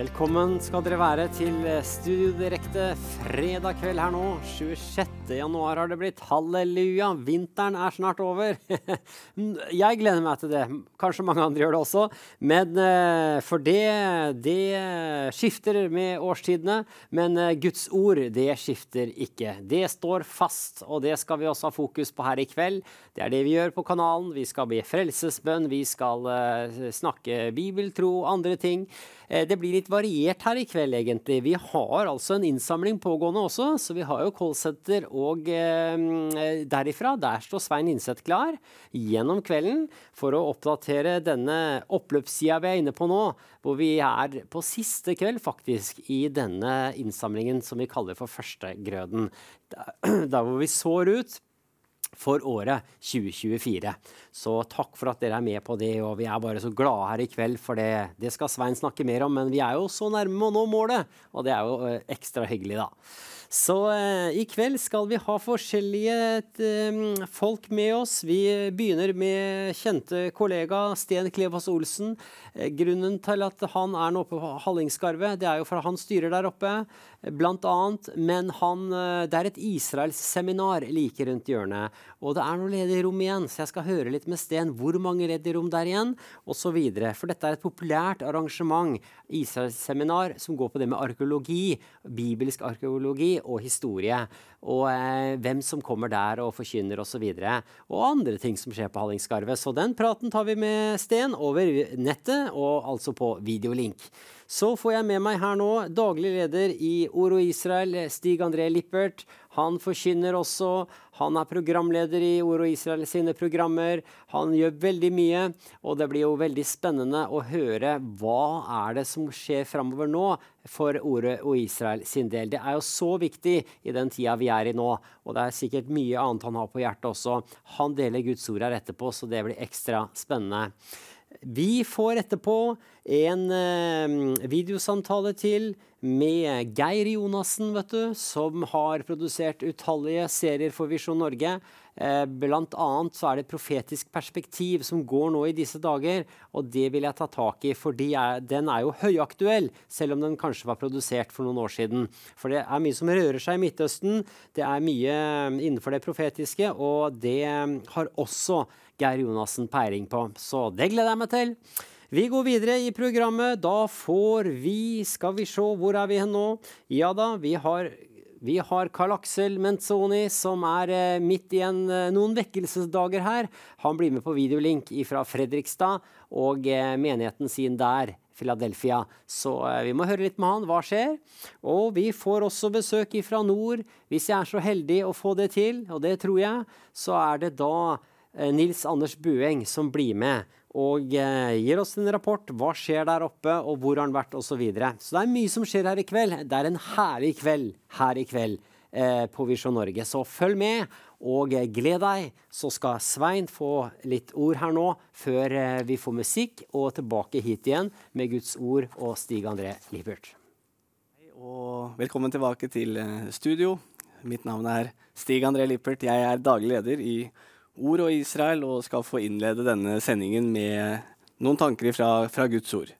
Velkommen skal dere være til Studio Direkte fredag kveld her nå. 26. januar har det blitt. Halleluja! Vinteren er snart over. Jeg gleder meg til det. Kanskje mange andre gjør det også. Men eh, for det, det skifter med årstidene. Men eh, Guds ord, det skifter ikke. Det står fast, og det skal vi også ha fokus på her i kveld. Det er det vi gjør på kanalen. Vi skal be frelsesbønn, vi skal uh, snakke bibeltro, andre ting. Det blir litt variert her i kveld, egentlig. Vi har altså en innsamling pågående også, så vi har jo callsenter og uh, derifra. Der står Svein Innseth klar gjennom kvelden for å oppdatere denne oppløpssida vi er inne på nå, hvor vi er på siste kveld faktisk i denne innsamlingen som vi kaller for førstegrøden. Der hvor vi sår ut for året 2024. Så takk for at dere er med på det, og vi er bare så glade her i kveld for det. Det skal Svein snakke mer om, men vi er jo så nærme å nå målet, og det er jo eh, ekstra hyggelig, da. Så eh, i kveld skal vi ha forskjellige eh, folk med oss. Vi begynner med kjente kollega Sten Klevås Olsen. Eh, grunnen til at han er nå på Hallingskarvet, det er jo for at han styrer der oppe, blant annet. Men han, eh, det er et Israelsseminar like rundt hjørnet. Og det er noe ledig rom igjen, så jeg skal høre litt med Sten hvor mange ledige rom der igjen, osv. For dette er et populært arrangement, Israelsseminar, som går på det med arkeologi, bibelsk arkeologi og historie. Og eh, hvem som kommer der og forkynner osv. Og, så og andre ting som skjer på Hallingskarvet. Så den praten tar vi med Sten over nettet, og altså på videolink. Så får jeg med meg her nå daglig leder i Oro Israel, Stig André Lippert. Han forkynner også. Han er programleder i Oro Israel sine programmer. Han gjør veldig mye, og det blir jo veldig spennende å høre hva er det som skjer framover nå for Oro og Israel sin del. Det er jo så viktig i den tida vi er i nå, og det er sikkert mye annet han har på hjertet også. Han deler Guds ord her etterpå, så det blir ekstra spennende. Vi får etterpå en eh, videosamtale til med Geir Jonassen, vet du, som har produsert utallige serier for Visjon Norge. Eh, blant annet så er det profetisk perspektiv som går nå i disse dager, og det vil jeg ta tak i, for den er jo høyaktuell, selv om den kanskje var produsert for noen år siden. For det er mye som rører seg i Midtøsten, det er mye innenfor det profetiske, og det har også Geir Jonassen peiling på. Så det gleder jeg meg til. Vi går videre i programmet. Da får vi Skal vi se, hvor er vi hen nå? Ja da, vi har vi har Karl Aksel Menzoni, som er eh, midt i en, eh, noen vekkelsesdager her. Han blir med på videolink fra Fredrikstad og eh, menigheten sin der, Philadelphia. Så vi må høre litt med han. Hva skjer? Og vi får også besøk fra nord. Hvis jeg er så heldig å få det til, og det tror jeg, så er det da Nils Anders Bueng som blir med og eh, gir oss en rapport. Hva skjer der oppe, og hvor har han vært, osv. Så, videre. så det er mye som skjer her i kveld. Det er en herlig kveld her i kveld eh, på Visjon Norge. Så følg med, og eh, gled deg. Så skal Svein få litt ord her nå, før eh, vi får musikk, og tilbake hit igjen med Guds ord og Stig André Lippert. Og velkommen tilbake til studio. Mitt navn er Stig André Lippert. Jeg er daglig leder i ord og Israel, og skal få innlede denne sendingen med noen tanker fra, fra Guds ord.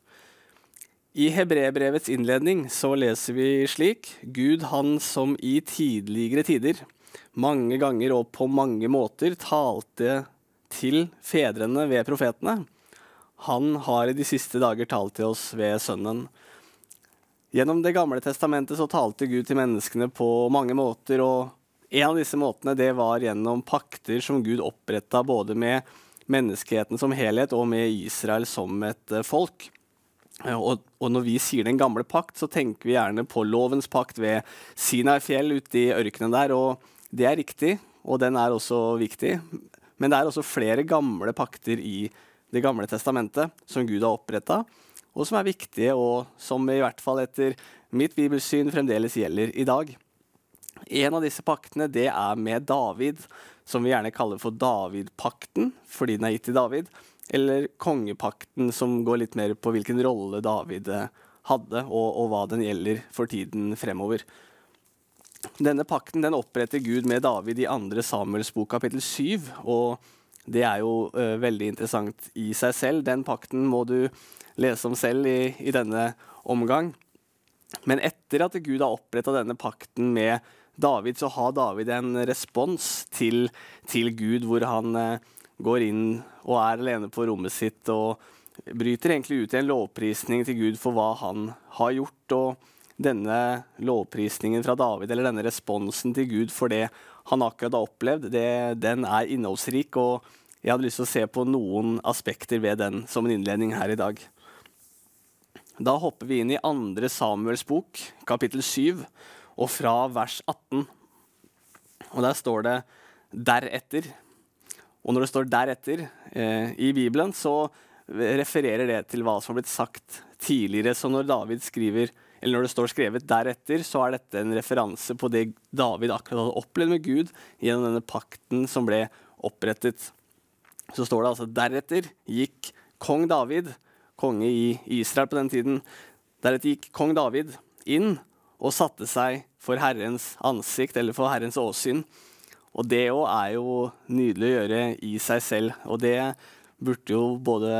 I Hebreerbrevets innledning så leser vi slik Gud han som i tidligere tider mange ganger og på mange måter talte til fedrene ved profetene, han har i de siste dager talt til oss ved Sønnen. Gjennom Det gamle testamentet så talte Gud til menneskene på mange måter, og en av disse måtene det var gjennom pakter som Gud oppretta både med menneskeheten som helhet og med Israel som et uh, folk. Uh, og, og, når vi sier den gamle pakt, så tenker vi gjerne på lovens pakt ved Sinai fjell ute i ørkenen der. Og det er riktig, og den er også viktig. Men det er også flere gamle pakter i Det gamle testamentet som Gud har oppretta, og som er viktige, og som i hvert fall etter mitt bibelsyn fremdeles gjelder i dag. En av disse paktene det er med David, som vi gjerne kaller for Davidpakten, fordi den er gitt til David. Eller kongepakten, som går litt mer på hvilken rolle David eh, hadde, og, og hva den gjelder for tiden fremover. Denne pakten den oppretter Gud med David i 2. Samuels bok kapittel 7. og det er jo uh, veldig interessant i seg selv. Den pakten må du lese om selv i, i denne omgang. Men etter at Gud har oppretta denne pakten med David, så har David en respons til, til Gud, hvor han uh, går inn og er alene på rommet sitt og bryter egentlig ut i en lovprisning til Gud for hva han har gjort. og denne lovprisningen fra David, eller denne responsen til Gud for det han akkurat har opplevd, det, den er innholdsrik. Og jeg hadde lyst til å se på noen aspekter ved den som en innledning her i dag. Da hopper vi inn i andre Samuels bok, kapittel 7, og fra vers 18. Og der står det 'deretter'. Og når det står 'deretter' eh, i Bibelen, så refererer det til hva som har blitt sagt tidligere. Så når David skriver, eller når det står skrevet 'deretter', så er dette en referanse på det David akkurat hadde opplevd med Gud gjennom denne pakten som ble opprettet. Så står det altså 'deretter gikk kong David', konge i Israel på den tiden, deretter gikk kong David inn og satte seg for Herrens ansikt, eller for Herrens åsyn. Og det òg er jo nydelig å gjøre i seg selv. Og det burde jo både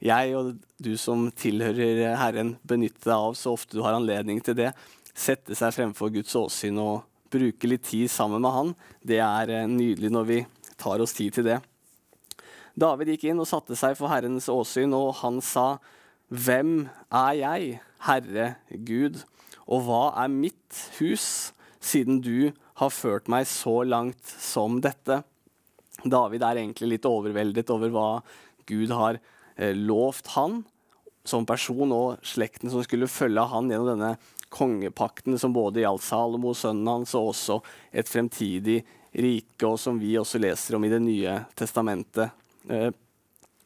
jeg og du som tilhører Herren, benytte deg av så ofte du har anledning til det. Sette seg fremfor Guds åsyn og bruke litt tid sammen med Han. Det er eh, nydelig når vi tar oss tid til det. David gikk inn og satte seg for Herrens åsyn, og han sa, Hvem er jeg, Herre Gud, og hva er mitt hus, siden du har ført meg så langt som dette? David er egentlig litt overveldet over hva Gud har eh, lovt han som person og slekten som skulle følge han gjennom denne kongepakten som både gjaldt Salomo, sønnen hans, og også et fremtidig rike, og som vi også leser om i Det nye testamentet. Eh,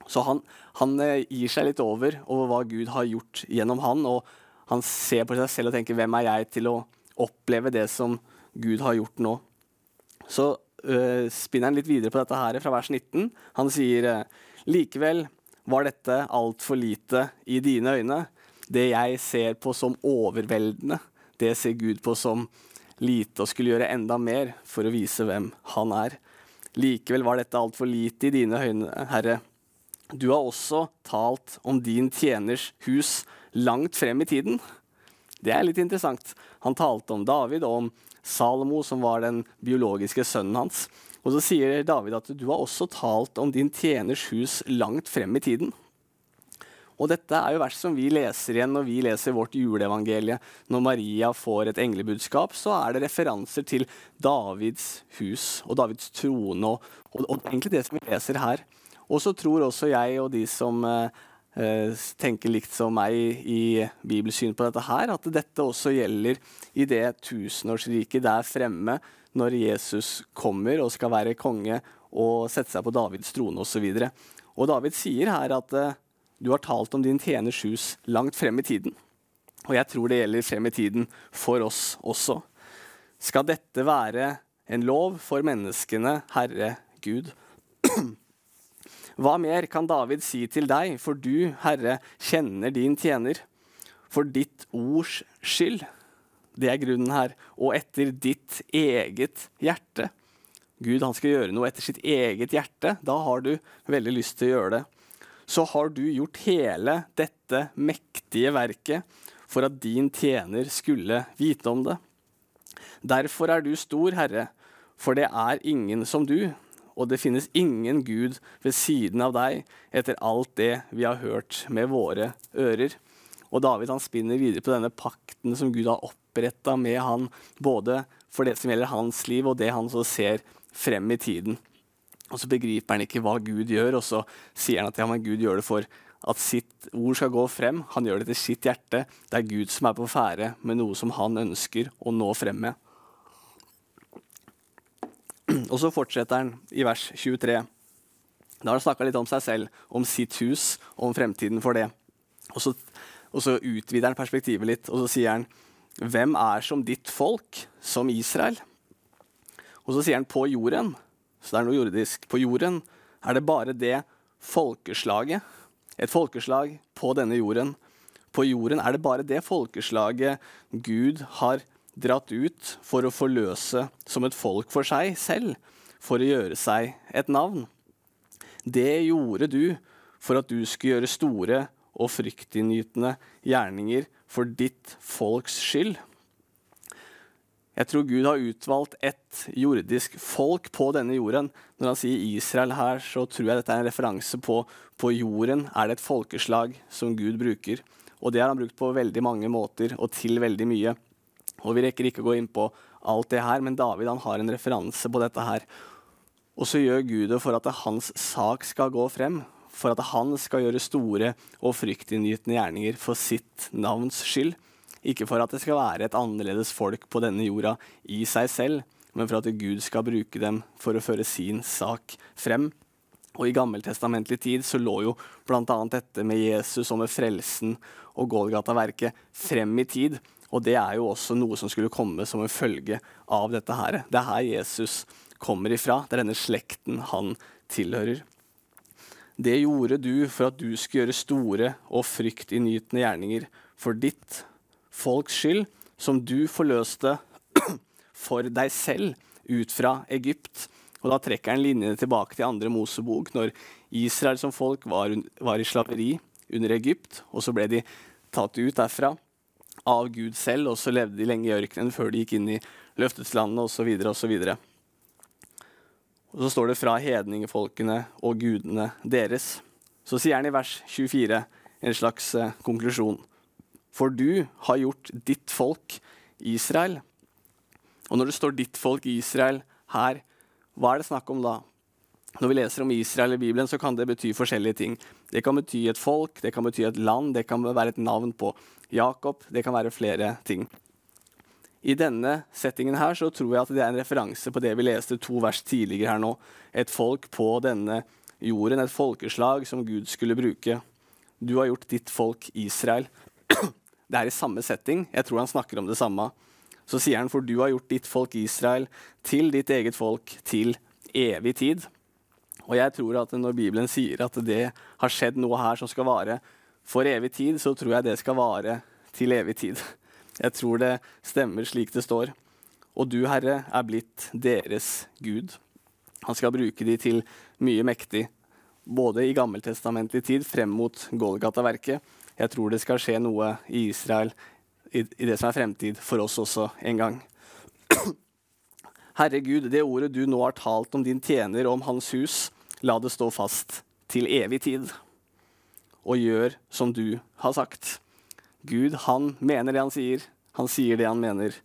så han, han eh, gir seg litt over over hva Gud har gjort gjennom han, og han ser på seg selv og tenker 'Hvem er jeg til å oppleve det som Gud har gjort nå?' Så uh, spinner han litt videre på dette her fra vers 19. Han sier Likevel var dette altfor lite i dine øyne. Det jeg ser på som overveldende, det ser Gud på som lite og skulle gjøre enda mer for å vise hvem han er. Likevel var dette altfor lite i dine øyne, Herre. Du har også talt om din tjeners hus langt frem i tiden. Det er litt interessant. Han talte om David og om Salomo, som var den biologiske sønnen hans. Og så sier David at du har også talt om din tjeners hus langt frem i tiden. Og dette er jo vers som vi leser igjen når vi leser vårt juleevangelie. Når Maria får et englebudskap, så er det referanser til Davids hus og Davids trone. Og, og, og egentlig det som vi leser her. Og så tror også jeg og de som eh, tenker likt som meg i bibelsyn på dette her, at dette også gjelder i det tusenårsriket der fremme når Jesus kommer og skal være konge og sette seg på Davids trone osv. Og, og David sier her at uh, du har talt om din tjeners hus langt frem i tiden. Og jeg tror det gjelder frem i tiden for oss også. Skal dette være en lov for menneskene, Herre Gud? Hva mer kan David si til deg, for du, Herre, kjenner din tjener? For ditt ords skyld det er grunnen her. Og etter ditt eget hjerte. Gud han skal gjøre noe etter sitt eget hjerte. Da har du veldig lyst til å gjøre det. Så har du gjort hele dette mektige verket for at din tjener skulle vite om det. Derfor er du stor, Herre, for det er ingen som du, og det finnes ingen Gud ved siden av deg, etter alt det vi har hørt med våre ører. Og David han spinner videre på denne pakten som Gud har opp oppretta med han, både for det som gjelder hans liv, og det han så ser frem i tiden. Og så begriper han ikke hva Gud gjør, og så sier han at ja, men Gud gjør det for at sitt ord skal gå frem. Han gjør det til sitt hjerte. Det er Gud som er på ferde med noe som han ønsker å nå frem med. Og så fortsetter han i vers 23. Da har han snakka litt om seg selv, om sitt hus om fremtiden for det. Og så, og så utvider han perspektivet litt, og så sier han hvem er som ditt folk, som Israel? Og så sier han på jorden. Så det er noe jordisk. På jorden er det bare det folkeslaget. Et folkeslag på denne jorden. På jorden er det bare det folkeslaget Gud har dratt ut for å forløse som et folk for seg selv, for å gjøre seg et navn. Det gjorde du for at du skulle gjøre store og fryktinngytende gjerninger for ditt folks skyld. Jeg tror Gud har utvalgt et jordisk folk på denne jorden. Når han sier Israel her, så tror jeg dette er en referanse på, på jorden er det et folkeslag som Gud bruker. Og det har han brukt på veldig mange måter og til veldig mye. Og Vi rekker ikke å gå inn på alt det her, men David han har en referanse på dette her. Og så gjør Gud det for at hans sak skal gå frem. For at han skal gjøre store og fryktinngytende gjerninger for sitt navns skyld. Ikke for at det skal være et annerledes folk på denne jorda i seg selv, men for at Gud skal bruke dem for å føre sin sak frem. Og I gammeltestamentlig tid så lå jo bl.a. dette med Jesus og med frelsen og Golgata-verket frem i tid. Og det er jo også noe som skulle komme som en følge av dette her. Det er her Jesus kommer ifra. Det er denne slekten han tilhører. Det gjorde du for at du skulle gjøre store og fryktinngytende gjerninger for ditt folks skyld, som du forløste for deg selv ut fra Egypt. Og Da trekker han linjene tilbake til andre Mosebok, når Israel som folk var, var i slaveri under Egypt, og så ble de tatt ut derfra av Gud selv, og så levde de lenge i ørkenen før de gikk inn i løfteslandet osv. osv. Og så står det fra hedningefolkene og gudene deres. Så sier han i vers 24 en slags eh, konklusjon. For du har gjort ditt folk Israel. Og når det står 'ditt folk Israel' her, hva er det snakk om da? Når vi leser om Israel i Bibelen, så kan det bety forskjellige ting. Det kan bety et folk, det kan bety et land, det kan være et navn på Jakob. Det kan være flere ting. I denne settingen her så tror jeg at det er en referanse på det vi leste to vers tidligere her nå. Et folk på denne jorden, et folkeslag som Gud skulle bruke. Du har gjort ditt folk Israel. Det er i samme setting. Jeg tror han snakker om det samme. Så sier han, for du har gjort ditt folk Israel til ditt eget folk til evig tid. Og jeg tror at når Bibelen sier at det har skjedd noe her som skal vare for evig tid, så tror jeg det skal vare til evig tid. Jeg tror det stemmer slik det står. Og du, Herre, er blitt deres Gud. Han skal bruke de til mye mektig, både i gammeltestamentlig tid frem mot Golgata-verket, jeg tror det skal skje noe i Israel i, i det som er fremtid, for oss også en gang. Herre Gud, det ordet du nå har talt om din tjener og om hans hus, la det stå fast til evig tid. Og gjør som du har sagt. Gud, han mener det han sier. Han sier det han mener.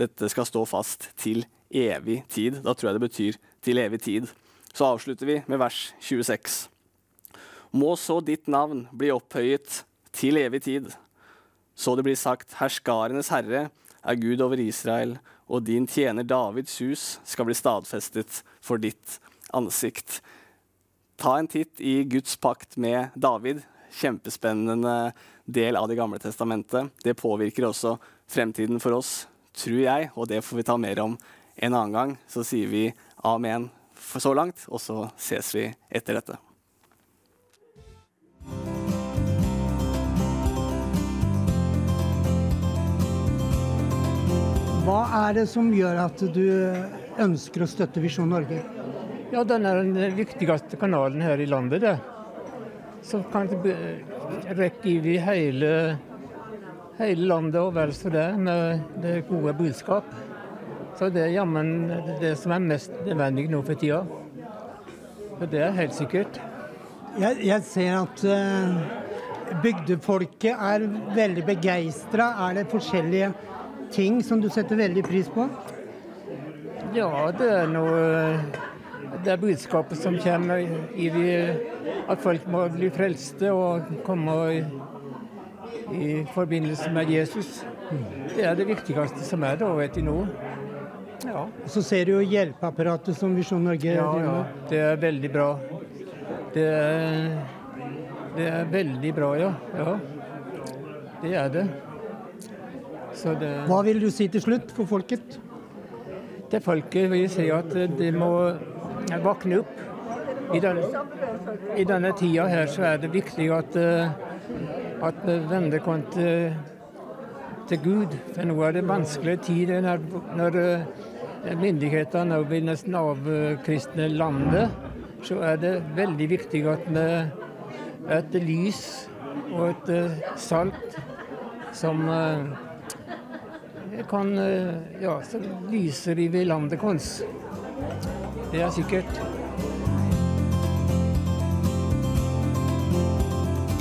Dette skal stå fast til evig tid. Da tror jeg det betyr til evig tid. Så avslutter vi med vers 26. Må så ditt navn bli opphøyet til evig tid. Så det blir sagt, herskarenes herre er Gud over Israel, og din tjener Davids hus skal bli stadfestet for ditt ansikt. Ta en titt i Guds pakt med David. Kjempespennende del av Det gamle testamentet. Det påvirker også fremtiden for oss, tror jeg, og det får vi ta mer om en annen gang. Så sier vi amen for så langt, og så ses vi etter dette. Hva er det som gjør at du ønsker å støtte Visjon Norge? Ja, Den er den viktigste kanalen her i landet. det. Som kan rekke i hele, hele landet og vel så det, med det gode budskap. Så det er jammen det som er mest nødvendig nå for tida. Så det er helt sikkert. Jeg, jeg ser at uh, bygdefolket er veldig begeistra. Er det forskjellige ting som du setter veldig pris på? Ja, det er noe Det er budskapet som kommer i de, at folk må bli frelste og komme i, i forbindelse med Jesus. Det er det viktigste som er, da, vet du nå. Ja. Så ser du jo hjelpeapparatet som Visjon Norge ja, driver med. Ja, det er veldig bra. Det er, det er veldig bra, ja. ja. Det er det. Det, Hva vil du si til slutt for folket? Til folket vil jeg si at de må våkne opp. I denne, I denne tida her så er det viktig at, eh, at vi vender oss til, til, Gud. For nå er det vanskelige tider når, når eh, myndighetene vil nesten avkristne landet. så er det veldig viktig at vi et lys og et eh, salt som kan Ja, som lyser i landet vårt. Det er sikkert.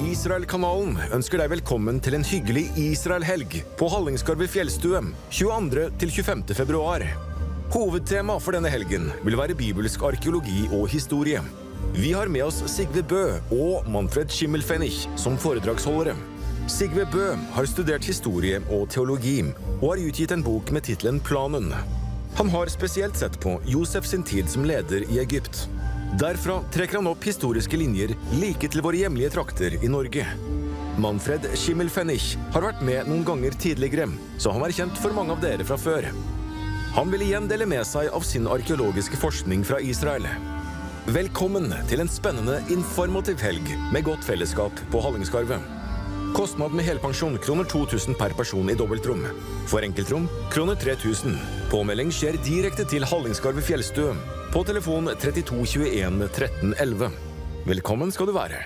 Israelkanalen ønsker deg velkommen til en hyggelig Israel-helg på Hallingskarvet fjellstue 22.-25. februar. Hovedtema for denne helgen vil være bibelsk arkeologi og historie. Vi har med oss Sigve Bø og Manfred Schimmelfenich som foredragsholdere. Sigve Bø har studert historie og teologi, og har utgitt en bok med tittelen Planen. Han har spesielt sett på Josef sin tid som leder i Egypt. Derfra trekker han opp historiske linjer like til våre hjemlige trakter i Norge. Manfred Schimmelfennig har vært med noen ganger tidligere, så han er kjent for mange av dere fra før. Han vil igjen dele med seg av sin arkeologiske forskning fra Israel. Velkommen til en spennende, informativ helg med godt fellesskap på Hallingskarvet. Kostnad med helpensjon kroner 2000 per person i dobbeltrom. For enkeltrom kroner 3000. Påmelding skjer direkte til Hallingskarvet Fjellstø på telefon 3221 1311. Velkommen skal du være.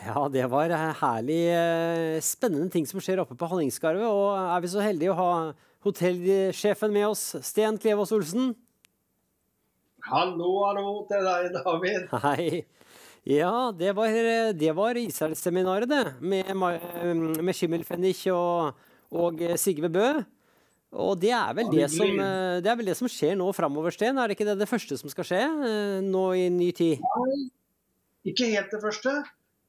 Ja, det var eh, herlig eh, spennende ting som skjer oppe på Hallingskarvet. Og er vi så heldige å ha hotellsjefen med oss, Sten Klevås Olsen? Hallo, hallo til deg, David. Hei. Ja, det var, det var Israelseminaret, det. Med, med Schimmelfennig og, og Sigve Bø. Og det er, vel det, som, det er vel det som skjer nå framover, Sten? Er det ikke det det første som skal skje eh, nå i ny tid? Nei, ikke helt det første.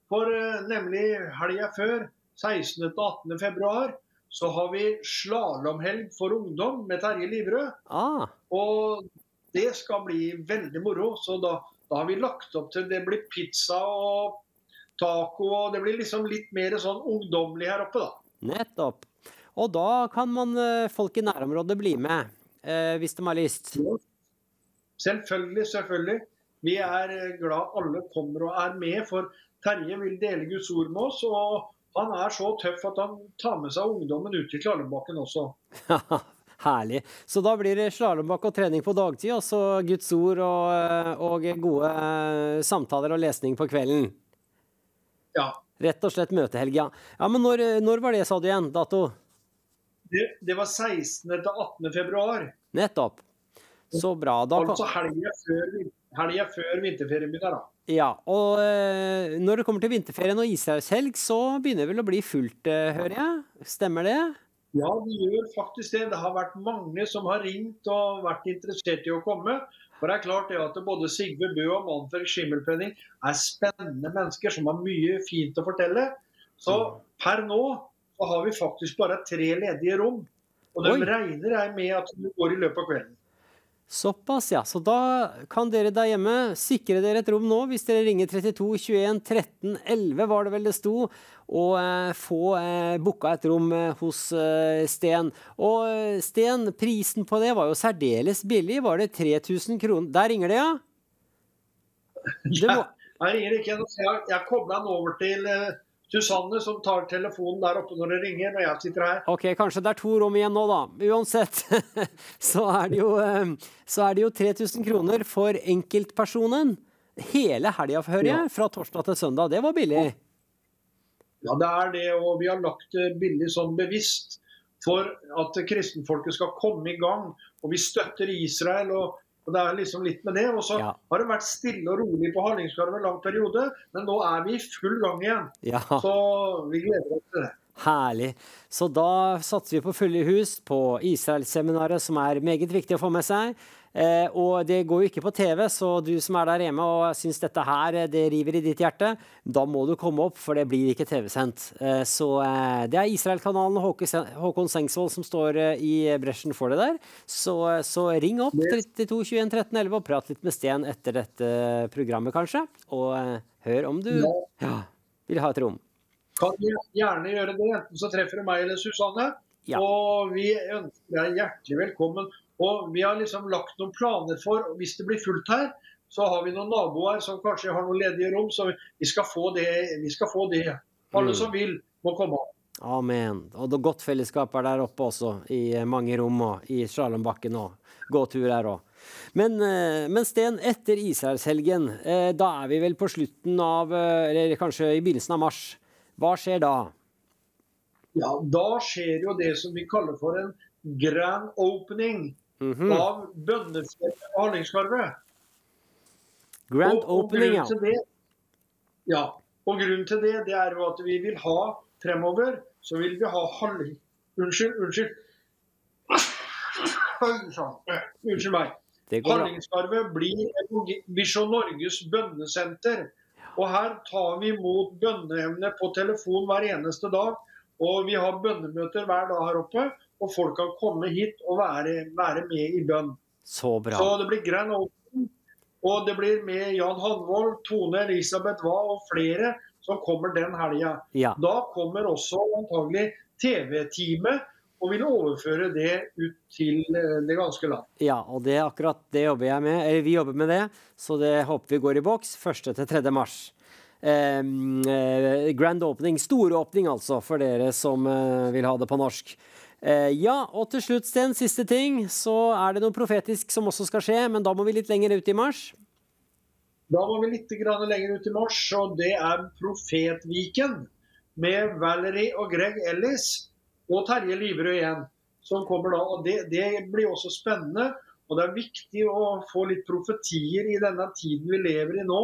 For eh, nemlig helga før, 16. til 18. februar, så har vi slalåmhelg for ungdom med Terje Livrød. Ah. Og det skal bli veldig moro. Så da, da har vi lagt opp til det blir pizza og taco. og Det blir liksom litt mer sånn ungdommelig her oppe, da. Nettopp. Og da kan man, eh, folk i nærområdet bli med, eh, hvis de har lyst? Selvfølgelig, selvfølgelig. Vi er eh, glad alle kommer og er med, for Terje vil dele Guds ord med oss. og han er så tøff at han tar med seg ungdommen ut i slalåmbakken også. Herlig. Så da blir det slalåmbakke og trening på dagtid, og så Guds ord og, og, gode samtaler og lesning på kvelden? Ja. Rett og slett møtehelg, ja. ja men når, når var det, sa du igjen? Dato? Det, det var 16. til 18. februar. Nettopp. Så bra. Da altså helga før, helga før vinterferien begynner, da. Ja, og når det kommer til vinterferien og Israelshelg, så begynner det vel å bli fullt, hører jeg? Stemmer det? Ja, de gjør faktisk det. Det har vært mange som har ringt og vært interessert i å komme. For det er klart det at både Sigve Bø og Manfred Schimmelpenning er spennende mennesker som har mye fint å fortelle. Så per nå så har vi faktisk bare tre ledige rom. Og de Oi. regner jeg med at de går i løpet av kvelden. Såpass, ja. Så da kan dere der hjemme sikre dere et rom nå, hvis dere ringer 32 21 13 11, var det vel det sto, og eh, få eh, booka et rom eh, hos eh, Sten. Og eh, Sten, prisen på det var jo særdeles billig. Var det 3000 kroner? Der ringer det, ja? Det må... Jeg ringer ikke. Jeg, kobla den over til eh, Susanne som tar telefonen der oppe når det ringer, når jeg sitter her. Ok, kanskje det er to rom igjen nå, da. Uansett så er det jo, eh, så er det jo 3000 kroner for enkeltpersonen. Hele helga, hører jeg. Fra torsdag til søndag. Det var billig. Ja, det er det. Og vi har lagt det billig sånn bevisst for at kristenfolket skal komme i gang. Og vi støtter Israel. og og Det er liksom litt med det. Og så ja. har det vært stille og rolig på Hallingskarvet en lang periode, men nå er vi i full gang igjen. Ja. Så vi gleder oss til det. Herlig. Så da satser vi på fulle hus på Israelseminaret, som er meget viktig å få med seg. Eh, og det går jo ikke på TV, så du som er der hjemme og syns dette her eh, det river i ditt hjerte, da må du komme opp, for det blir ikke TV-sendt. Eh, så det er Israelkanalen Håkon Sengsvold som står i bresjen for det der. Så, så ring opp 32 21 13 11 og prat litt med Sten etter dette programmet, kanskje. Og hør om du ja, vil ha et rom. Kan gjerne gjøre det, enten så treffer du meg eller Susanne. Ja. Og vi ønsker deg hjertelig velkommen. Og Vi har liksom lagt noen planer for hvis det blir fullt her, så har vi noen naboer som kanskje har noen ledige rom. Så vi skal få det. Vi skal få det. Alle mm. som vil, må komme. Amen. Og det er godt fellesskap er der oppe også, i mange rom og i slalåmbakken og gåturer og Men, eh, men Sten, etter Israelshelgen, eh, da er vi vel på slutten av eh, Eller kanskje i begynnelsen av mars. Hva skjer da? Ja, Da skjer jo det som vi kaller for en grand opening Mhm. av bønnefjellet og Hallingskarvet. Grand Og- og opening, ja. det- Ja. Og grunnen til det, det er jo at vi vil ha fremover, så vil vi ha Halling... Unnskyld, unnskyld. Oi. Unnskyld meg. Hallingskarvet blir Visjon Norges bønnesenter. Og her tar vi imot bønneemne på telefon hver eneste dag. Og vi har bønnemøter hver dag her oppe. Og folk kan komme hit og være, være med i bønn. Så bra. Så det blir Grand Open. Og det blir med Jan Hanvold, Tone Elisabeth Wae og flere som kommer den helga. Ja. Da kommer også antagelig TV-teamet og vil overføre det ut til eh, det ganske land. Ja, og det er akkurat det jobber jeg med. Eller vi jobber med det, så det håper vi går i boks 1. til 3. mars. Eh, grand opening, storåpning altså, for dere som eh, vil ha det på norsk. Eh, ja, og til slutt, Sten, siste ting. Så er det noe profetisk som også skal skje, men da må vi litt lenger ut i mars. Da må vi litt grann lenger ut i mars, og det er Profetviken med Valerie og Greg Ellis og Terje Liverød igjen. Som kommer da, og det, det blir også spennende. Og det er viktig å få litt profetier i denne tiden vi lever i nå,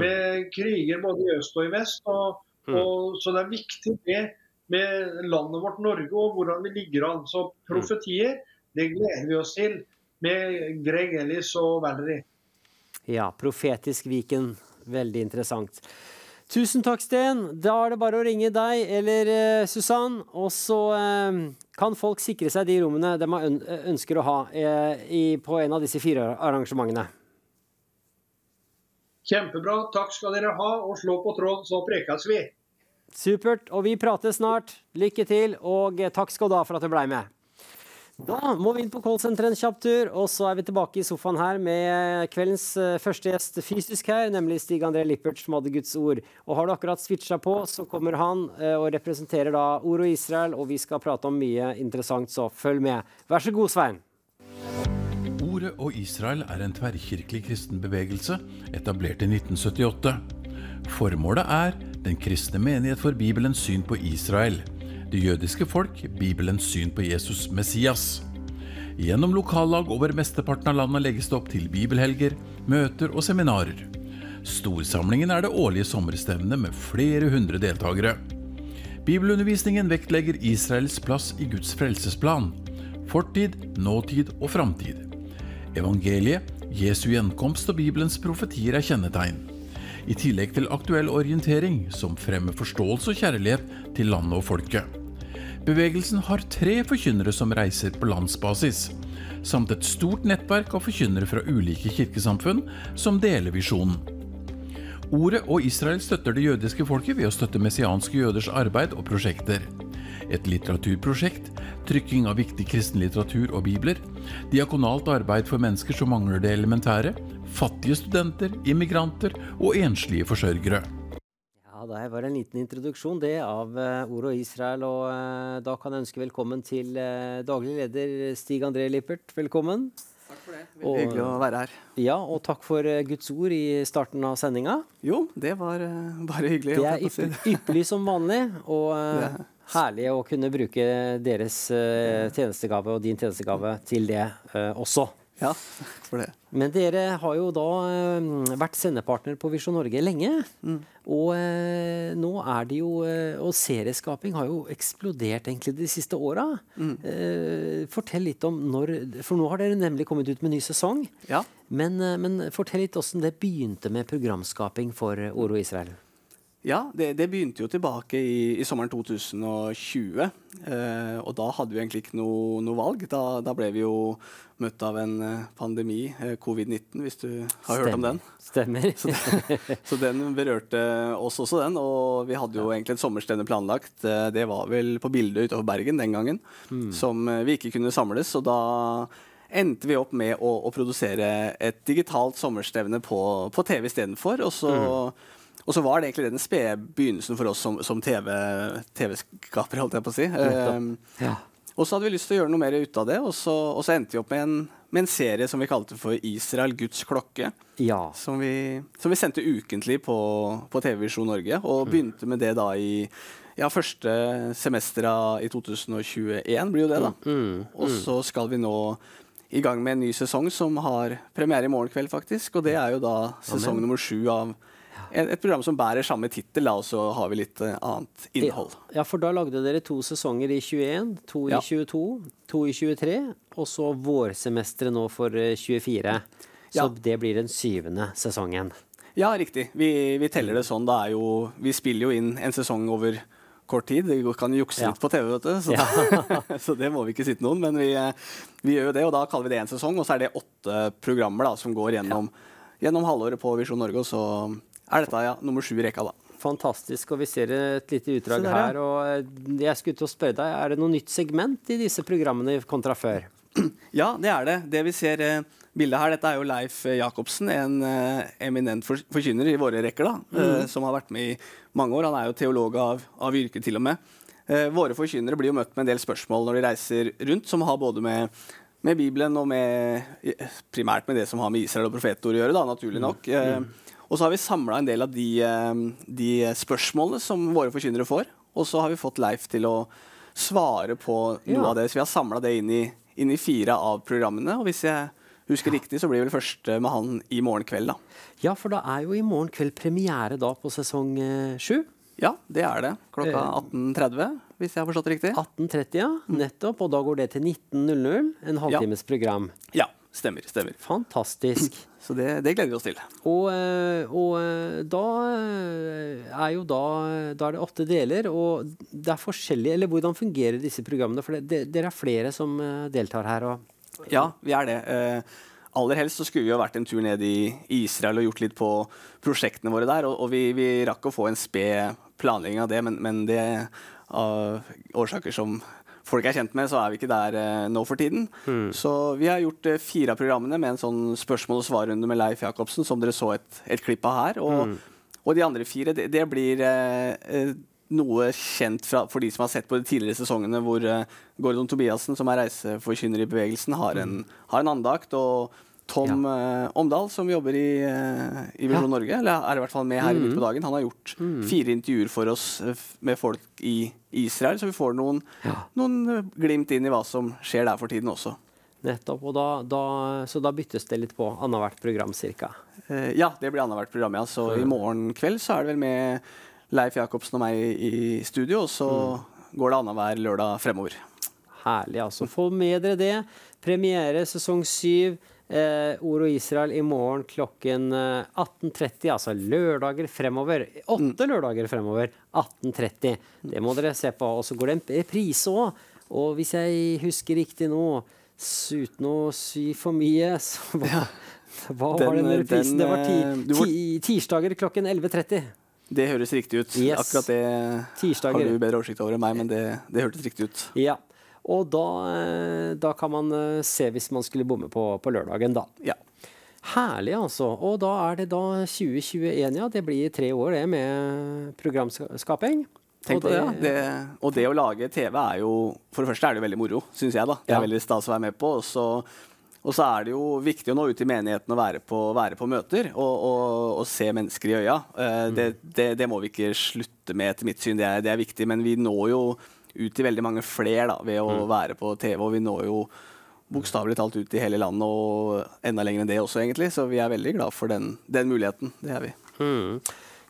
med kriger både i øst og i vest. Og, og, så det er viktig med, med landet vårt Norge og hvordan vi ligger an. Så profetier, det gleder vi oss til med Greg Ellis og Valerie. Ja, profetisk Viken. Veldig interessant. Tusen takk, Sten. Da er det bare å ringe deg eller eh, Susann, og så eh, kan folk sikre seg de rommene de ønsker å ha eh, i, på en av disse fire arrangementene. Kjempebra. Takk skal dere ha, og slå på tråden, så prekes vi. Supert. Og vi prates snart. Lykke til, og eh, takk skal du ha for at du blei med. Da må vi inn på callsenteret en kjapp tur, og så er vi tilbake i sofaen her med kveldens eh, første gjest fysisk her, nemlig Stig André Lippert, som hadde Guds ord. Og har du akkurat switcha på, så kommer han eh, og representerer da Ord og Israel, og vi skal prate om mye interessant, så følg med. Vær så god, Svein. Ordet og Israel er en tverrkirkelig kristen bevegelse etablert i 1978. Formålet er den kristne menighet for Bibelens syn på Israel, det jødiske folk Bibelens syn på Jesus Messias. Gjennom lokallag over mesteparten av landet legges det opp til bibelhelger, møter og seminarer. Storsamlingen er det årlige sommerstevnet med flere hundre deltakere. Bibelundervisningen vektlegger Israels plass i Guds frelsesplan. Fortid, nåtid og framtid. Evangeliet, Jesu gjenkomst og Bibelens profetier er kjennetegn. I tillegg til aktuell orientering som fremmer forståelse og kjærlighet til landet og folket. Bevegelsen har tre forkynnere som reiser på landsbasis, samt et stort nettverk av forkynnere fra ulike kirkesamfunn som deler visjonen. Ordet og Israel støtter det jødiske folket ved å støtte messianske jøders arbeid og prosjekter. Et litteraturprosjekt, trykking av viktig kristen litteratur og bibler, diakonalt arbeid for mennesker som mangler det elementære, fattige studenter, immigranter og enslige forsørgere. Ja, Det var en liten introduksjon det av uh, Ord og Israel. og uh, Da kan jeg ønske velkommen til uh, daglig leder Stig André Lippert. Velkommen. Takk for det. Veldig hyggelig å være her. Ja, og takk for Guds ord i starten av sendinga. Jo, det var bare hyggelig. Det er ypperlig, ypperlig som vanlig, og herlig å kunne bruke deres tjenestegave og din tjenestegave til det også. Ja, for det. Men dere har jo da uh, vært sendepartner på Visjon Norge lenge. Mm. Og uh, nå er det jo uh, Og serieskaping har jo eksplodert egentlig de siste åra. Mm. fortell litt om når For nå har dere nemlig kommet ut med ny sesong. Ja. Men, men fortell litt åssen det begynte med programskaping for Oro Israel. Ja, det, det, begynte jo tilbake i, i sommeren 2020. Eh, og da hadde vi egentlig ikke noe, noe valg. Da, da, ble vi jo møtt av en pandemi, eh, covid-19, hvis du har Stemmer. hørt om den. Stemmer. Så, det, så, den berørte oss også, den. Og vi hadde jo egentlig et sommerstevne planlagt. Eh, det var vel på Bildet utover Bergen den gangen, mm. som vi ikke kunne samles. Og da endte vi opp med å, å produsere et digitalt sommerstevne på, på TV istedenfor. Og så mm. Og så var det egentlig den spede begynnelsen for oss som, som TV-skapere, holdt jeg på å si. Um, ja. Og så hadde vi lyst til å gjøre noe mer ut av det, og så, og så endte vi opp med en, med en serie som vi kalte for Israel Guds klokke. Ja. Som vi, som vi sendte ukentlig på, på TV Visjon Norge. Og begynte med det da i ja, første semester i 2021, blir jo det, da. Og så skal vi nå i gang med en ny sesong som har premiere i morgen kveld, faktisk. Og det er jo da sesong nummer sju av et, program som bærer samme tittel, og så har vi litt eh, annet innhold. Ja, for da lagde dere to sesonger i 21, to i Ja. 22, to i 23, og så vårsemesteret nå for eh, 24. Så Ja. det blir den syvende sesongen. Ja, riktig. Vi, vi teller det sånn. Det er jo, vi spiller jo inn en sesong over kort tid. Vi kan jukse Ja. litt på TV, vet du. Så, så det må vi ikke sitte noen. Men vi, eh, vi gjør jo det, og da kaller vi det en sesong. Og så er det åtte programmer da, som går gjennom, gjennom halvåret på Visjon Norge. Og så er dette ja, nummer sju i rekka, da. Fantastisk. Og vi ser et lite utdrag der, her. Og jeg skulle til å spørre deg, er det noe nytt segment i disse programmene kontra før? Ja, det er det. Det vi ser eh, bildet her, dette er jo Leif eh, Jacobsen, en eh, eminent for, forkynner i våre rekker, da, mm. som har vært med i mange år. Han er jo teolog av, av yrke, til og med. Våre forkynnere blir jo møtt med en del spørsmål når de reiser rundt, som har både med, med Bibelen og med primært med det som har med Israel og profetord å gjøre, da, naturlig nok. Eh, og så har vi samla en del av de, eh, de spørsmålene som våre forkynnere får, og så har vi fått Leif til å svare på noe Ja. av det. Så vi har samla det inn i, inn i fire av programmene. Og hvis jeg husker riktig, så blir vel første med han i morgen kveld, da. Ja, for da er jo i morgen kveld premiere da på sesong eh, sju. Ja, det er det. Klokka Eh. 18.30, hvis jeg har forstått det riktig. 18.30, ja. Nettopp. Og da går det til 19.00. En halvtimes program. Ja, stemmer. stemmer. Fantastisk. Så det, det gleder vi oss til. Og, eh, og eh, da eh, er jo da Da er det åtte deler, og det er forskjellig Eller hvordan fungerer disse programmene? For det, det, dere er flere som deltar her. Og, Ja, vi er det. Aller helst så skulle vi jo vært en tur ned i Israel og gjort litt på prosjektene våre der. Og, og vi, vi rakk å få en sped planlegging av det, men, men det av årsaker som folk er kjent med, så er vi ikke der eh, nå for tiden. Så vi har gjort eh, fire av programmene med en sånn spørsmål og svar-runde med Leif Jacobsen, som dere så et, et klipp av her. Og, og de andre fire, det, det blir eh, eh, noe kjent fra, for de som har sett på de tidligere sesongene, hvor eh, Gordon Tobiassen, som er reiseforkynner i bevegelsen, har en, har en andakt. Og Tom eh, Omdal, som jobber i, uh, i Visjon Norge, eller er i hvert fall med her i Midt på dagen, han har gjort fire intervjuer for oss eh, med folk i Israel, så vi får noen, noen eh, glimt inn i hva som skjer der for tiden også. nettopp, og da, da, så da byttes det litt på annethvert program cirka. Eh, ja, det blir annethvert program, ja. Så i morgen kveld så er det vel med Leif Jacobsen og meg i studio, og så går det annenhver lørdag fremover. Herlig, altså. Få med dere det. Premiere sesong syv. Eh, Ord og Israel i morgen klokken eh, 18.30, altså lørdager fremover. Åtte lørdager fremover. 18.30. Det må dere se på. Og så går det en reprise òg. Og hvis jeg husker riktig nå, uten å sy for mye, så hva, hva var Den, den reprisen? den, det var ti, eh, ti, tirsdager klokken 11.30. Det høres riktig ut. Yes. Akkurat det Tirsdager. har du bedre oversikt over enn meg, men det, det hørtes riktig ut. Ja. Og da, eh, da kan man eh, se hvis man skulle bomme på, på lørdagen, da. Ja. Herlig, altså. Og da er det da 2021, ja. Det blir tre år, det, med programskaping. Tenk Og på det, ja. det. Og det å lage TV er jo For det første er det veldig moro, syns jeg. da. Det er Ja. veldig stas å være med på. Og så, og så er det jo viktig å nå ut i menigheten og være på, være på møter og, og, og se mennesker i øya. Eh, det, det, det må vi ikke slutte med, etter mitt syn. Det er, det er viktig. Men vi når jo ut til veldig mange flere da, ved å være på TV. Og vi når jo bokstavelig talt ut i hele landet, og enda lenger enn det også, egentlig. Så vi er veldig glad for den, den muligheten. Det er vi. Mm.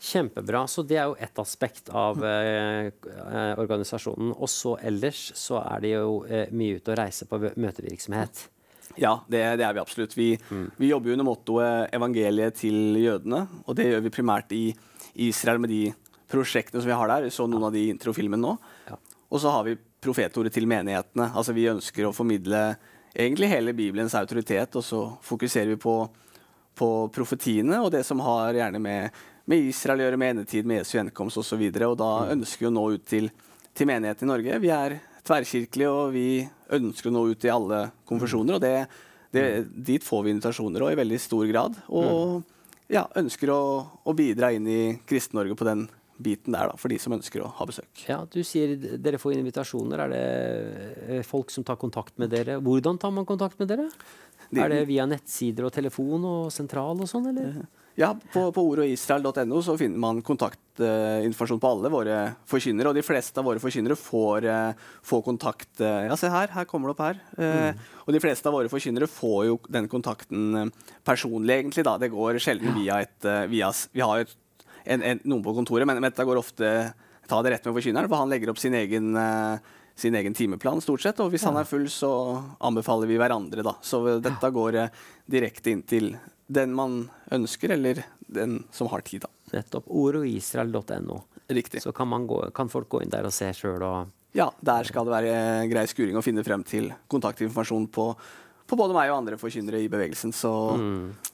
Kjempebra. Så det er jo ett aspekt av eh, eh, organisasjonen. Og så ellers så er det jo eh, mye ute å reise på møtevirksomhet. Ja, det, det er vi absolutt. Vi, vi jobber jo under mottoet 'evangeliet til jødene'. Og det gjør vi primært i Israel med de prosjektene som vi har der. Vi så noen av de introfilmene nå. Og så har vi profetordet til menighetene. Altså Vi ønsker å formidle egentlig hele Bibelens autoritet, og så fokuserer vi på, på profetiene og det som har gjerne med, med Israel å gjøre, med endetid, med Jesu gjenkomst osv. Og, så og da ønsker vi å nå ut til, til menigheten i Norge. Vi er tverrkirkelige, og vi ønsker å nå ut til alle konfesjoner. Og det, det, dit får vi invitasjoner og i veldig stor grad. Og ja, ønsker å, å bidra inn i Kristen-Norge på den biten der, da, for de som ønsker å ha besøk. Ja, Du sier dere får invitasjoner. Er det eh, folk som tar kontakt med dere? Hvordan tar man kontakt med dere? De- Er det via nettsider og telefon og sentral og sånn, eller? Ja, på, på ordogisrael.no så finner man kontaktinformasjon på alle våre forkynnere. Og de fleste av våre forkynnere får, uh, får kontakt uh, Ja, se her, her kommer det opp her. Mm. Og de fleste av våre forkynnere får jo den kontakten eh, personlig, egentlig. da. Det går sjelden via et eh, via, Vi har et, en, en, noen på kontoret, men, men dette går ofte Ta det rett med forkynneren, for han legger opp sin egen eh, sin egen timeplan, stort sett. Og hvis han er full, så anbefaler vi hverandre, da. Så dette går eh, direkte inn til den man ønsker, eller den som har tid, da. Nettopp. Oroisrael.no. Riktig. Så kan, man gå, kan folk gå inn der og se sjøl og Ja, der skal det være grei skuring å finne frem til kontaktinformasjon på, på både meg og andre forkynnere i bevegelsen. Så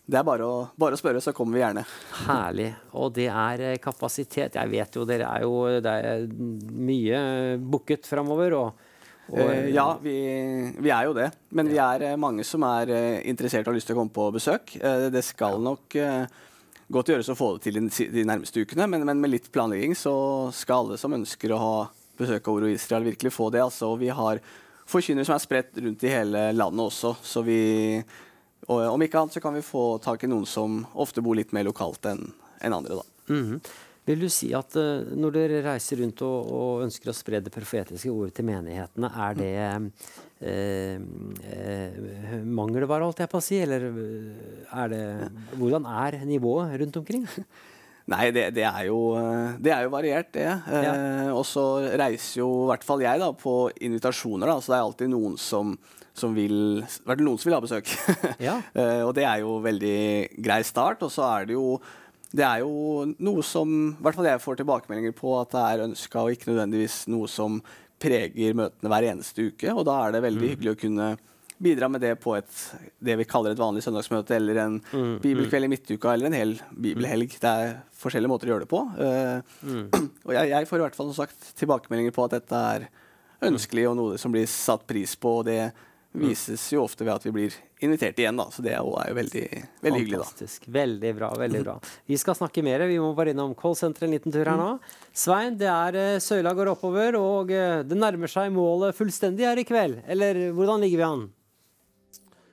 det er bare å, bare å spørre, så kommer vi gjerne. Herlig. Og det er eh, kapasitet. Jeg vet jo dere er jo det er mye booket framover. Og, og Eh, ja, vi, vi er jo det. Men vi er eh, mange som er interessert og har lyst til å komme på besøk. Det skal nok godt gjøres å få det til de, nærmeste ukene, men, men med litt planlegging så skal alle som ønsker å ha besøk av Oro Israel, virkelig få det. Altså, vi har forkynnere som er spredt rundt i hele landet også, så vi og, Om ikke annet så kan vi få tak i noen som ofte bor litt mer lokalt enn en andre, da. Mhm. Vil du si at uh, når dere reiser rundt og, og ønsker å spre det profetiske ordet til menighetene, er det uh, uh, mangelvare, holdt jeg på å si? Eller eh, er det Hvordan er nivået rundt omkring? Nei, det, det, er jo, eh, det er jo variert, det. Eh, og så reiser jo i hvert fall jeg da, på invitasjoner, da, så det er alltid noen som, som vil noen som vil ha besøk. Ja. Eh, og det er jo veldig grei start. Og så er det jo det er jo noe som i hvert fall jeg får tilbakemeldinger på at det er ønska, og ikke nødvendigvis noe som preger møtene hver eneste uke. Og da er det veldig hyggelig å kunne bidra med det på et, det vi kaller et vanlig søndagsmøte, eller en bibelkveld i midtuka, eller en hel bibelhelg. Det er forskjellige måter å gjøre det på. Eh, og jeg, jeg får i hvert fall som sagt tilbakemeldinger på at dette er ønskelig, og noe som blir satt pris på. og det vises jo ofte ved at vi blir invitert igjen, da. Så det er jo veldig, veldig hyggelig, da. Fantastisk. Veldig bra. veldig bra. Vi skal snakke mer. Vi må bare innom callsenteret en liten tur her nå. Svein, det er eh, søyla går oppover, og eh, det nærmer seg målet fullstendig her i kveld. Eller hvordan ligger vi an?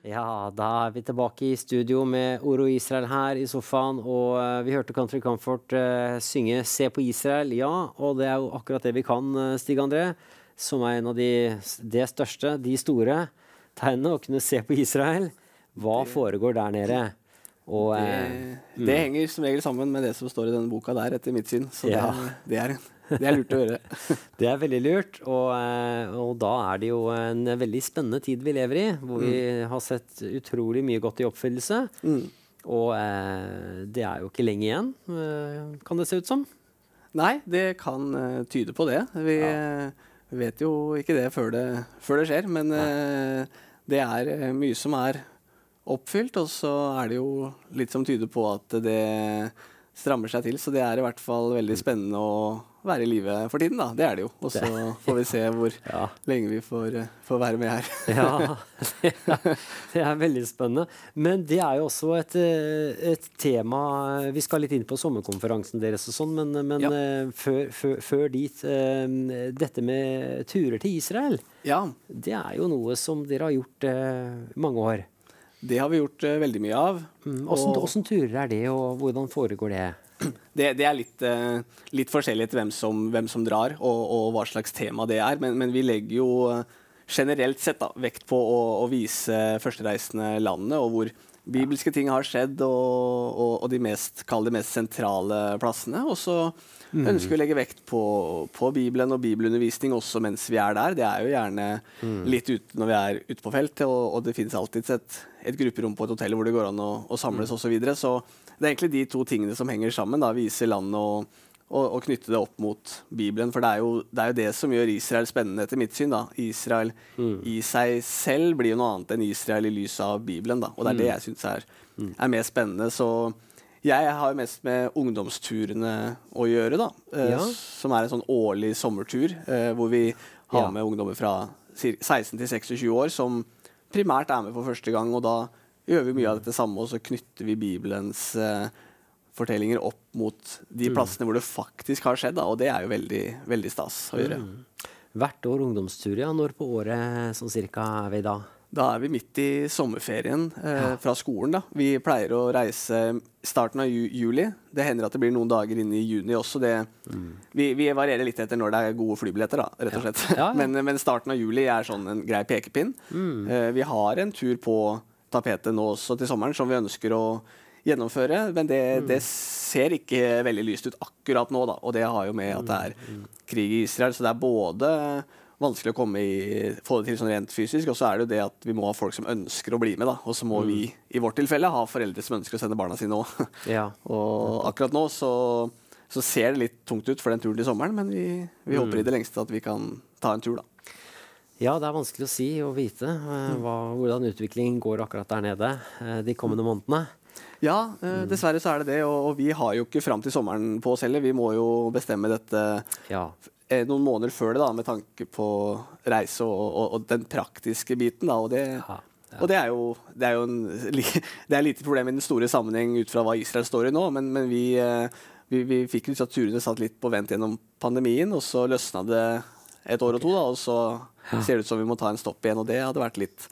Ja, da er vi tilbake i studio med Oro Israel her i sofaen. Og eh, vi hørte Country Comfort eh, synge 'Se på Israel'. Ja, og det er jo akkurat det vi kan, eh, Stig André. Som er en av de det største, de store tegnene. Å kunne se på Israel. Hva foregår der nede? Og Det, det henger som regel sammen med det som står i denne boka der, etter mitt syn. Så Ja. det, det, er, det er lurt å gjøre. Det er veldig lurt, og, eh, og da er det jo en veldig spennende tid vi lever i, hvor vi har sett utrolig mye godt i oppfyllelse. Og eh, det er jo ikke lenge igjen, eh, kan det se ut som. Nei, det kan eh, tyde på det. Vi eh, vet jo ikke det før det, før det skjer, men eh, det er mye som er oppfylt, og så er det jo litt som tyder på at det strammer seg til. Så det er i hvert fall veldig spennende å være i live for tiden, da. Det er det jo. Og så får vi se hvor Ja. lenge vi får, eh, får være med her. Ja, det er, det er veldig spennende. Men det er jo også et, eh, et tema Vi skal litt inn på sommerkonferansen deres og sånn, men, men Ja. eh, før, før, før dit Dette med turer til Israel, Ja, det er jo noe som dere har gjort eh, mange år. det har vi gjort uh, veldig mye av. Mm, hvordan, Og- hvordan turer er det, og hvordan foregår det? Det, det er litt, eh, litt forskjellig etter hvem som, hvem som drar, og, og hva slags tema det er. Men, men vi legger jo eh, generelt sett da, vekt på å, å vise førstereisende landet, og hvor bibelske ting har skjedd, og, og, og de mest, kall mest sentrale plassene. Og så ønsker vi å legge vekt på, på Bibelen og bibelundervisning også mens vi er der. Det er jo gjerne litt ute når vi er ute på felt, og, og det finnes alltid et, et grupperom på et hotell hvor det går an å, å samles osv. Så, videre. så det er egentlig de to tingene som henger sammen. da, Vise landet og, og, og knytte det opp mot Bibelen. For det er, jo, det er jo det som gjør Israel spennende, etter mitt syn. da. Israel i seg selv blir jo noe annet enn Israel i lys av Bibelen. da. Og det er det jeg syns er, er mer spennende. Så jeg har jo mest med ungdomsturene å gjøre, da. eh, Ja. Som er en sånn årlig sommertur eh, hvor vi har Ja. med ungdommer fra 16 til 26 år som primært er med for første gang. Og da gjør vi mye av dette samme, og så knytter vi Bibelens uh, fortellinger opp mot de plassene hvor det faktisk har skjedd. Da, og det er jo veldig, veldig stas å gjøre. Hvert år ungdomstur, ja. Når på året sånn cirka er vi da? Da er vi midt i sommerferien eh, fra skolen. da. Vi pleier å reise starten av ju juli. Det hender at det blir noen dager inne i juni også. Det, vi, vi varierer litt etter når det er gode flybilletter, da, rett og slett. Ja, ja. Men, men starten av juli er sånn en grei pekepinn. Eh, vi har en tur på tapetet nå også til sommeren som vi ønsker å gjennomføre, men det, det ser ikke veldig lyst ut akkurat nå, da. Og det har jo med at det er krig i Israel, så det er både vanskelig å komme i, få det til sånn rent fysisk, og så er det jo det at vi må ha folk som ønsker å bli med, da. Og så må vi i vårt tilfelle ha foreldre som ønsker å sende barna sine òg. Ja. og akkurat nå så, så ser det litt tungt ut for den turen til sommeren, men vi, vi håper i det lengste at vi kan ta en tur, da. Ja, det er vanskelig å si og vite eh, hva, hvordan utviklingen går akkurat der nede eh, de kommende månedene. Ja, eh, dessverre så er det det, og, vi har jo ikke fram til sommeren på oss heller. Vi må jo bestemme dette Ja. noen måneder før det, da, med tanke på reise og, og, og den praktiske biten. Da, og det, Ja, og det er jo, det er jo en, det er lite problem i den store sammenheng ut fra hva Israel står i nå, men, men vi, vi, vi fikk disse turene satt litt på vent gjennom pandemien, og så løsna det et år og to, da, og så ser det ut som vi må ta en stopp igjen, og det hadde vært litt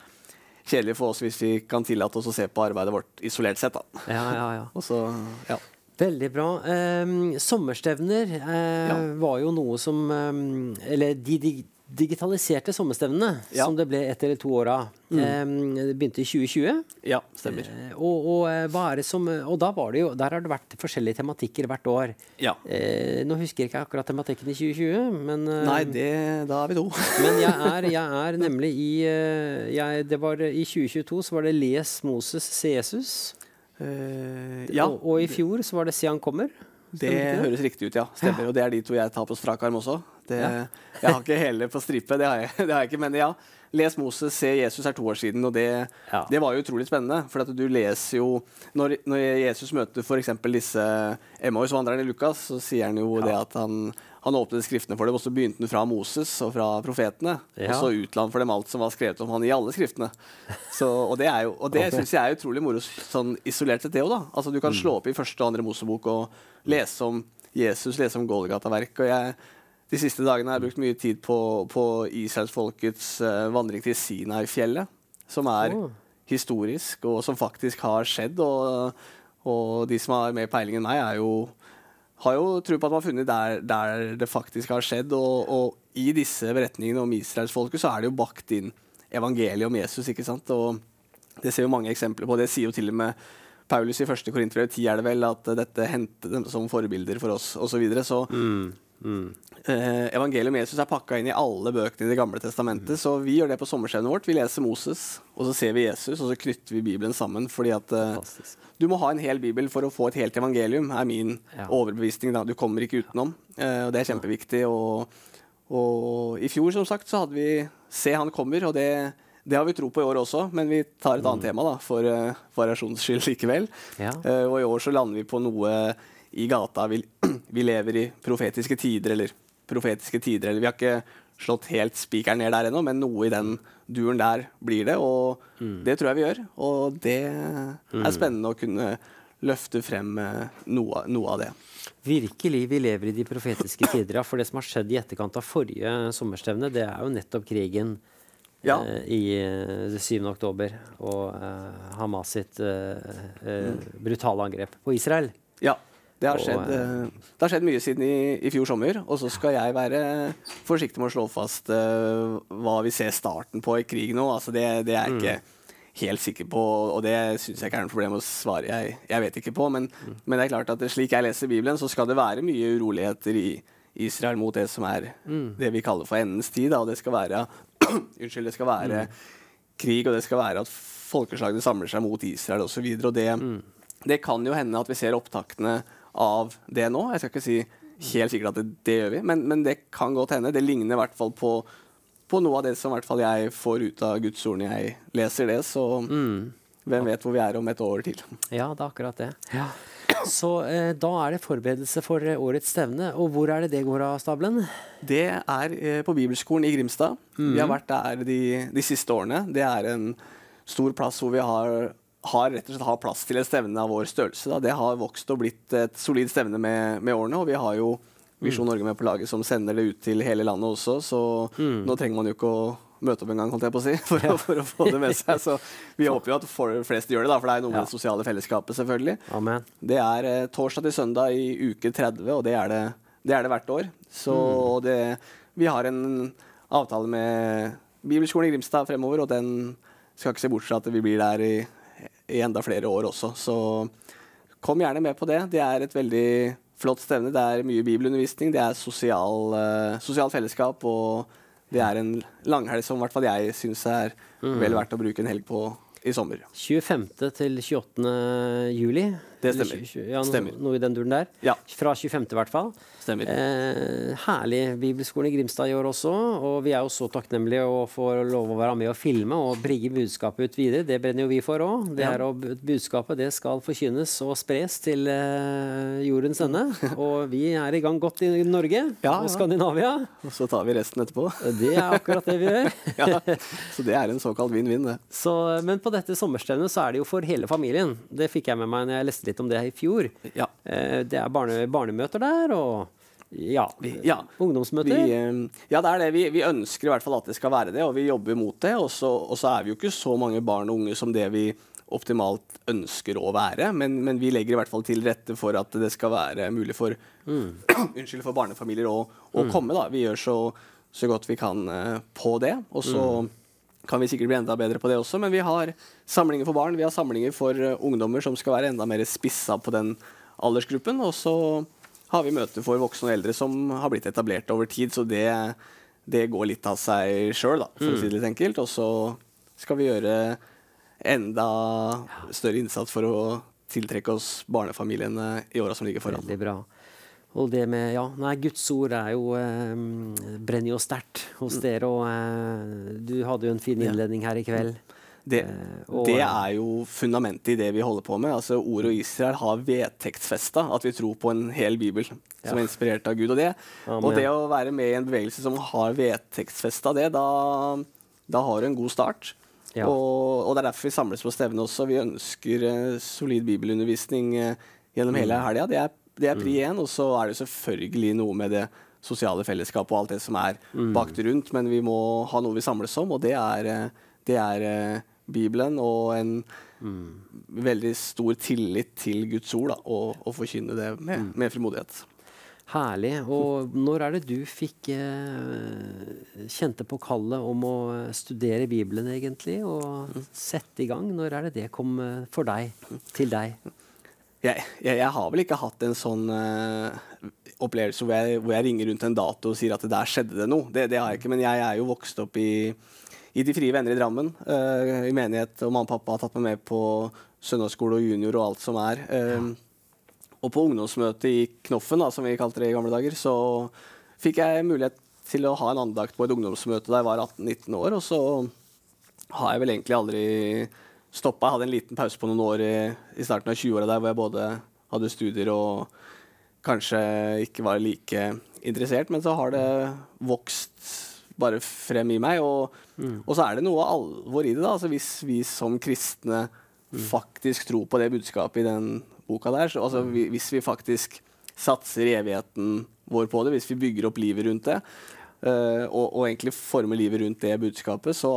kjedelig for oss hvis vi kan tillate oss å se på arbeidet vårt isolert sett. da. Ja, ja, ja. Og så, ja. Veldig bra. Eh, sommerstevner eh, Ja. var jo noe som eh, Eller de, de digitaliserte sommerstevnene, Ja. som det ble ett eller to år av, Mm. det begynte i 2020. ja, stemmer. Eh, og, og, eh, er som, og da var det jo, der har det vært forskjellige tematikker hvert år. Ja. Eh, nå husker jeg ikke akkurat tematikken i 2020, men, Nei, det, da er vi to. men jeg er, jeg er nemlig i jeg, det var, I 2022 så var det 'Les Moses, se Jesus'. Eh, ja, Og, og i fjor så var det 'Se han kommer'. Det det? høres riktig ut, ja. Stemmer. Og det er de to jeg tar på strak arm også. Det, Ja. Jeg har ikke hele på stripe, det har jeg, det har jeg ikke. Men ja, Les Moses, se Jesus er to år siden, og det, Ja. det var jo utrolig spennende. For at du leser jo Når, når Jesus møter f.eks. disse Emmaus-vandrerne i Lukas, så sier han jo det at han, han åpnet skriftene for dem, og så begynte han fra Moses og fra profetene. Ja. Og så utla han for dem alt som var skrevet om han i alle skriftene. Så, og det, er jo, og det okay. syns jeg er utrolig moro sånn isolert sett, det òg, da. Altså, du kan slå opp i første og andre Mosebok og lese om Jesus, lese om Golgata-verk. Og jeg de siste dagene har jeg brukt mye tid på, på israelsfolkets uh, vandring til Sinai-fjellet, som er oh. historisk, og som faktisk har skjedd. Og, og de som har mer peiling enn meg, er jo har jo tro på at man har funnet der, der det faktisk har skjedd. Og, og i disse beretningene om israelsfolket så er det jo bakt inn evangeliet om Jesus. ikke sant? Og det ser jo mange eksempler på. Det sier jo til og med Paulus i første Korinterbrev 10 er det vel, at dette hentet dem som forbilder for oss, osv. Så, videre. så eh, evangeliet om Jesus er pakka inn i alle bøkene i Det gamle testamentet. Så vi gjør det på sommerskjevnet vårt. Vi leser Moses, og så ser vi Jesus, og så knytter vi Bibelen sammen. fordi at eh, du må ha en hel bibel for å få et helt evangelium, er min Ja. overbevisning. da. Du kommer ikke utenom. Eh, og det er kjempeviktig. Og, og i fjor, som sagt, så hadde vi Se han kommer, og det, det har vi tro på i år også, men vi tar et annet tema da, for uh, variasjons skyld likevel. Ja. Uh, og i år så lander vi på noe i gata. Vi, vi lever i profetiske tider, eller profetiske tider. Eller vi har ikke slått helt spikeren ned der ennå, men noe i den duren der blir det. Og det tror jeg vi gjør. Og det er spennende å kunne løfte frem eh, noe, noe av det. Virkelig, vi lever i de profetiske tider. For det som har skjedd i etterkant av forrige sommerstevne, det er jo nettopp krigen Ja. eh, i eh, 7. oktober og eh, Hamas sitt eh, eh, brutale angrep på Israel. Ja. Det har, skjedd, eh, det har skjedd mye siden i, i fjor sommer, og så skal jeg være forsiktig med å slå fast uh, hva vi ser starten på i krig nå. Altså det, det er jeg ikke helt sikker på, og det syns jeg ikke er noe problem å svare. Jeg, jeg vet ikke på, men, men det er klart at slik jeg leser Bibelen, så skal det være mye uroligheter i Israel mot det som er det vi kaller for endens tid. Da, og det skal være Unnskyld, det skal være krig, og det skal være at folkeslagene samler seg mot Israel osv. Og, så og det, det kan jo hende at vi ser opptaktene av det nå. Jeg skal ikke si helt sikkert at det, det gjør vi, men, men det kan godt hende. Det ligner i hvert fall på, på noe av det som jeg får ut av Guds ord når jeg leser det. Så hvem vet hvor vi er om et år til. Ja, det er akkurat det. Så eh, da er det forberedelse for eh, årets stevne. Og hvor er det det går av stabelen? Det er eh, på Bibelskolen i Grimstad. Vi har vært der de, de siste årene. Det er en stor plass hvor vi har, har rett og slett har plass til et stevne av vår størrelse. Da. Det har vokst og blitt et solid stevne med, med årene, og vi har jo Visjon Norge med på laget som sender det ut til hele landet også, så nå trenger man jo ikke å møte opp en gang, holdt jeg på å si, for, å, for å få det med seg. Så vi håper jo at flest gjør det, da, for det er noe med det sosiale fellesskapet, selvfølgelig. Amen. Det er eh, torsdag til søndag i uke 30, og det er det, det, er det hvert år. Så det, vi har en avtale med Bibelskolen i Grimstad fremover, og den skal ikke se bort fra at vi blir der i, i enda flere år også. Så kom gjerne med på det. Det er et veldig flott stevne. Det er mye bibelundervisning, det er sosial, uh, sosial fellesskap, og det er en langhelg som i hvert fall jeg syns er vel verdt å bruke en helg på i sommer. 25. til 28. juli. Det stemmer. 20 Ja, noe, Stemmer. Noe i den duren der. Ja. Fra 25. i hvert fall. Stemmer. Eh, herlig Bibelskolen i Grimstad i år også. Og vi er jo så takknemlige å få lov å være med og filme og bringe budskapet ut videre. Det brenner jo vi for òg. Det her og budskapet det skal forkynnes og spres til eh, jordens ende. Og vi er i gang godt i Norge Ja, og. Skandinavia. Og så tar vi resten etterpå. Det er akkurat det vi gjør. ja. Så det er en såkalt vinn-vinn, det. Så, men på dette sommerstevnet så er det jo for hele familien. Det fikk jeg med meg når jeg leste litt om det i fjor. Ja. Eh, Det er barne, barnemøter der, og ja, ja. ungdomsmøter. Vi, eh, ja, det er det. Vi, vi ønsker i hvert fall at det skal være det, og vi jobber mot det. Og så og så er vi jo ikke så mange barn og unge som det vi optimalt ønsker å være, men, men vi legger i hvert fall til rette for at det skal være mulig for, unnskyld, for barnefamilier å, å komme. Da. Vi gjør så, så godt vi kan eh, på det. Og så kan vi sikkert bli enda bedre på det også, men vi har samlinger for barn, vi har samlinger for eh, ungdommer som skal være enda mer spissa på den aldersgruppen. Og så har vi møter for voksne og eldre som har blitt etablert over tid, så det, det går litt av seg sjøl, for å si det litt enkelt. Og så skal vi gjøre enda større innsats for å tiltrekke oss barnefamiliene i åra som ligger foran. Veldig bra. Og det med Ja, nei, Guds ord er jo eh, brenner jo sterkt hos dere, og eh, du hadde jo en fin innledning her i kveld. Det, Eh, det er jo fundamentet i det vi holder på med. Altså Ordet og Israel har vedtektsfesta at vi tror på en hel bibel som Ja. er inspirert av Gud. Og det, Amen. og det å være med i en bevegelse som har vedtektsfesta det, da, da har du en god start. Ja. Og, og det er derfor vi samles på stevne også. Vi ønsker uh, solid bibelundervisning uh, gjennom hele Mm. helga. Det er, det er pri én. Og så er det selvfølgelig noe med det sosiale fellesskapet og alt det som er Mm. bakt rundt, men vi må ha noe vi samles om, og det er, eh, det er eh, Bibelen og en veldig stor tillit til Guds ord, da, og, og forkynne det med, med frimodighet. Herlig. Og når er det du fikk eh, kjente på kallet om å studere Bibelen, egentlig? Og sette i gang? Når er det det kom eh, for deg? Til deg? Jeg, jeg, jeg har vel ikke hatt en sånn uh, opplevelse hvor jeg, hvor jeg ringer rundt en dato og sier at der skjedde det noe. Det, det har jeg ikke, men jeg er jo vokst opp i, i De frie venner i Drammen, Uh, i menighet, og mamma og pappa har tatt meg med på søndagsskole og junior og alt som er. Eh, Og på ungdomsmøtet i Knoffen, da, som vi kalte det i gamle dager, så fikk jeg mulighet til å ha en andakt på et ungdomsmøte da jeg var 18-19 år, og så har jeg vel egentlig aldri stoppa. Jeg hadde en liten pause på noen år i, i starten av 20-åra der hvor jeg både hadde studier og kanskje ikke var like interessert, men så har det vokst bare frem i meg. Og, og så er det noe alvor i det. da, altså Hvis vi som kristne faktisk tror på det budskapet i den boka der, så, altså vi, hvis vi faktisk satser evigheten vår på det, hvis vi bygger opp livet rundt det, eh, og, og egentlig former livet rundt det budskapet, så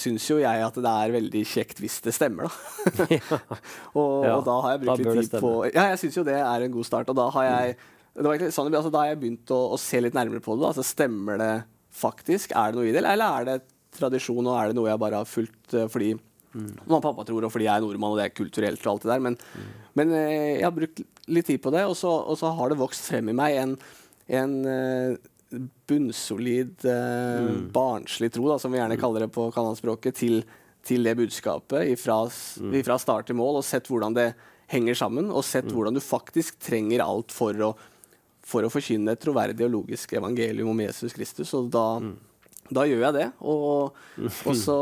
syns jo jeg at det er veldig kjekt hvis det stemmer, da. og, Ja, og da har jeg brukt litt tid på. Ja, jeg syns jo det er en god start, og da har jeg det var egentlig sånn, altså, Da har jeg begynt å, å se litt nærmere på det. da, altså Stemmer det faktisk? Er det noe i det, eller er det tradisjon, og er det noe jeg bare har fulgt uh, fordi mamma og pappa tror, og fordi jeg er nordmann og det er kulturelt og alt det der. Men, men uh, jeg har brukt litt tid på det, og så, og så har det vokst frem i meg en, en bunnsolid, eh, barnslig tro, da, som vi gjerne kaller det på kanalspråket, til, til det budskapet ifra, mm. ifra start til mål, og sett hvordan det henger sammen, og sett hvordan du faktisk trenger alt for å, for å forkynne et troverdig og logisk evangelium om Jesus Kristus. Og da, da gjør jeg det. Og, og så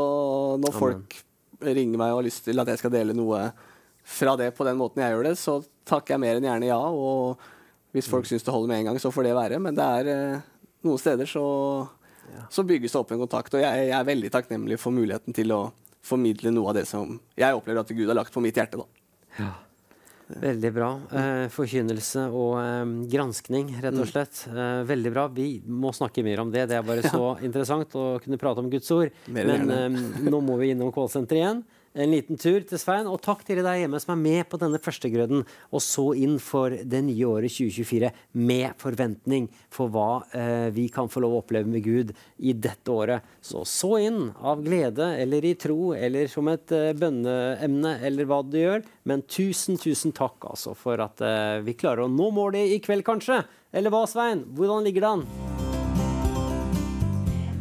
når folk ringer meg og har lyst til at jeg skal dele noe fra det på den måten jeg gjør det, så takker jeg mer enn gjerne ja. Og hvis folk syns det holder med en gang, så får det være. Men det er eh, noen steder så, så bygges det opp en kontakt. Og jeg, jeg er veldig takknemlig for muligheten til å formidle noe av det som jeg opplever at Gud har lagt på mitt hjerte. da. Veldig bra. Eh, forkynnelse og eh, granskning, rett og slett. Eh, veldig bra. Vi må snakke mer om det. Det er bare så interessant å kunne prate om Guds ord. Men eh, nå må vi innom callsenteret igjen. En liten tur til Svein. Og takk til der hjemme som er med på denne førstegrøden og så inn for det nye året 2024 med forventning for hva eh, vi kan få lov å oppleve med Gud i dette året. Så så inn av glede eller i tro eller som et eh, bønneemne eller hva du gjør. Men tusen, tusen takk altså for at eh, vi klarer å nå målet i kveld, kanskje. Eller hva, Svein? Hvordan ligger det an?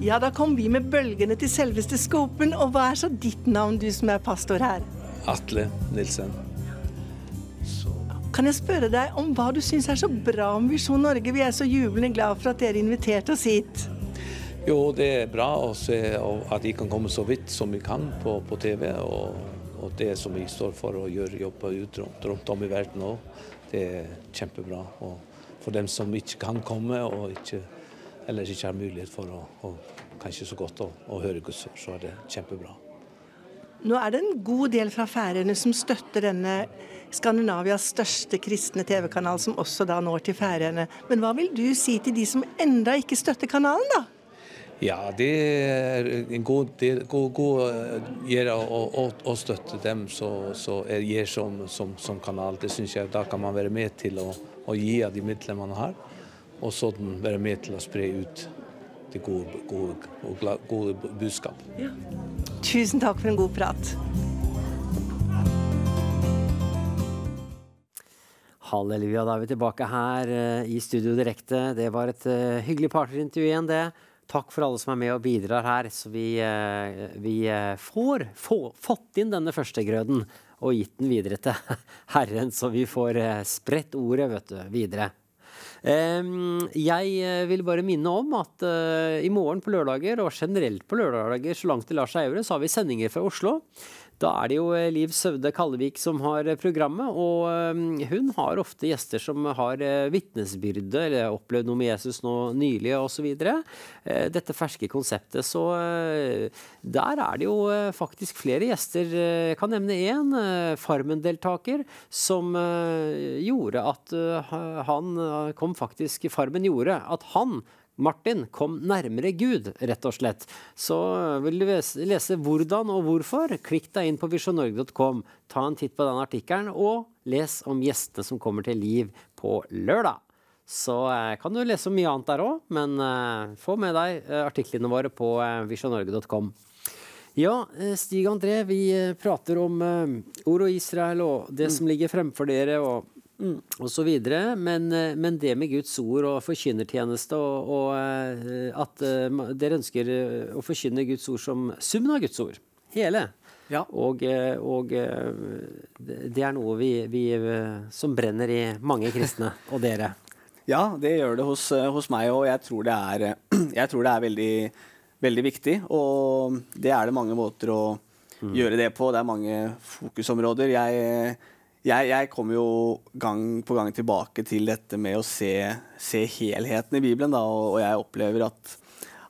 Ja, da kom vi med bølgene til selveste Skopen. Og hva er så ditt navn, du som er pastor her? Atle Nilsen. Kan jeg spørre deg om hva du syns er så bra om Visjon Norge? Vi er så jublende glad for at dere inviterte oss hit. Jo, det er bra å se at vi kan komme så vidt som vi kan på, på TV. Og, og det som vi står for å gjøre jobber ut rundt, rundt om i verden òg, det er kjempebra. Og for dem som ikke kan komme og ikke, ellers ikke har mulighet for å, å kanskje så godt å, å høre Guds ord, så er det kjempebra. Nå er det en god del fra Færøyene som støtter denne Skandinavias største kristne TV-kanal, som også da når til Færøyene. Men hva vil du si til de som enda ikke støtter kanalen, da? Ja, det er en god, del, god, god eh, gjør å, å, å støtte dem så, så er gir som, som, som kanal. Det syns jeg da kan man være med til å, å gi av de midlene man har, og sånn være med til å spre ut det gode, gode, gode, gode budskap. Tusen takk for en god prat. Halleluja, da er vi tilbake her eh, i Studio Direkte. Det var et eh, hyggelig partnerintervju igjen, det. Takk for alle som er med og bidrar her, så vi, eh, vi får få, fått inn denne førstegrøden og gitt den videre til Herren, så vi får spredt ordet vet du, videre. Jeg eh, vil bare minne om at eh, i morgen på lørdager, og generelt på lørdager så langt det lar seg gjøre, så har vi sendinger fra Oslo. Da er det jo eh, Liv Søvde Kallevik som har eh, programmet, og eh, hun har ofte gjester som har vitnesbyrde eller opplevd noe med Jesus nå nylig osv. Dette ferske konseptet. Så der er det jo faktisk flere gjester. Jeg kan nevne én, Farmen-deltaker, som gjorde at han kom faktisk Farmen gjorde at han Martin kom nærmere Gud, rett og slett. Så vil du lese, hvordan og hvorfor, klikk deg inn på visjonorge.com, ta en titt på den artikkelen, og les om gjestene som kommer til liv på lørdag. Så eh, kan du lese om mye annet der òg, men eh, få med deg eh, artiklene våre på visjonorge.com. Ja, Stig André, vi prater om ord og Israel og det som ligger fremfor dere. og og så videre, men, eh, men det med Guds ord og forkynnertjeneste og, og eh, at eh, dere ønsker å forkynne Guds ord som summen av Guds ord. Hele. Ja. Og, og det er noe vi, vi som brenner i mange kristne, og dere. Ja, det gjør det hos, hos meg, og jeg tror det er, jeg tror det er veldig, veldig viktig. Og det er det mange måter å gjøre det på. Det er mange fokusområder. Jeg, jeg, jeg kommer jo gang på gang tilbake til dette med å se, se helheten i Bibelen, da, og, og jeg opplever at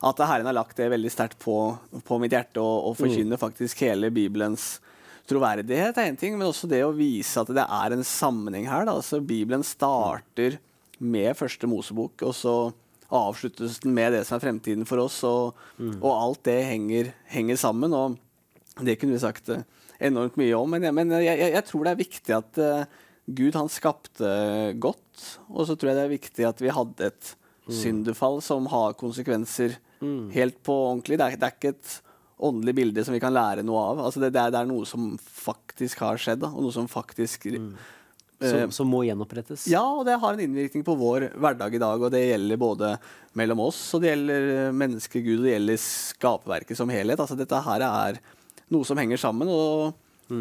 at Herren har lagt det veldig sterkt på, på mitt hjerte å forkynner forkynne faktisk hele Bibelens troverdighet er en ting, men også det å vise at det er en sammenheng her. Da. Altså, Bibelen starter med første Mosebok, og så avsluttes den med det som er fremtiden for oss, og, og alt det henger, henger sammen. Og det kunne vi sagt eh, enormt mye om, men, men jeg, jeg, jeg tror det er viktig at uh, Gud han skapte godt, og så tror jeg det er viktig at vi hadde et syndefall som har konsekvenser helt på ordentlig. Det er, det er ikke et åndelig bilde som vi kan lære noe av. Altså det, det, er, det er noe som faktisk har skjedd, da, og noe som faktisk mm. Som, som må gjenopprettes. ja, og det har en innvirkning på vår hverdag i dag. Og det gjelder både mellom oss, og det gjelder menneskegud, og det gjelder skaperverket som helhet. Altså Dette her er noe som henger sammen. Og,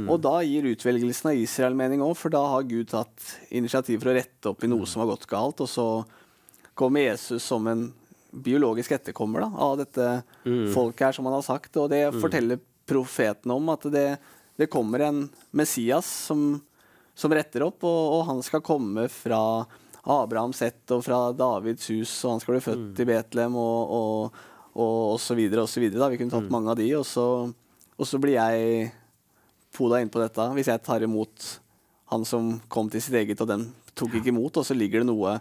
og da gir utvelgelsen av Israel mening òg, for da har Gud tatt initiativ for å rette opp i noe som har gått galt. Og så kommer Jesus som en biologisk etterkommer da, av dette folket her, som han har sagt. Og det forteller profetene om, at det, det kommer en Messias som som retter opp, og, og han skal komme fra Abrahams ett og fra Davids hus, og han skal bli født i Betlehem, og, og, og, og så videre og så videre. Da. Vi kunne tatt mange av de, og så, og så blir jeg poda inn på dette hvis jeg tar imot han som kom til sitt eget, og den tok ikke imot. Og så ligger det noe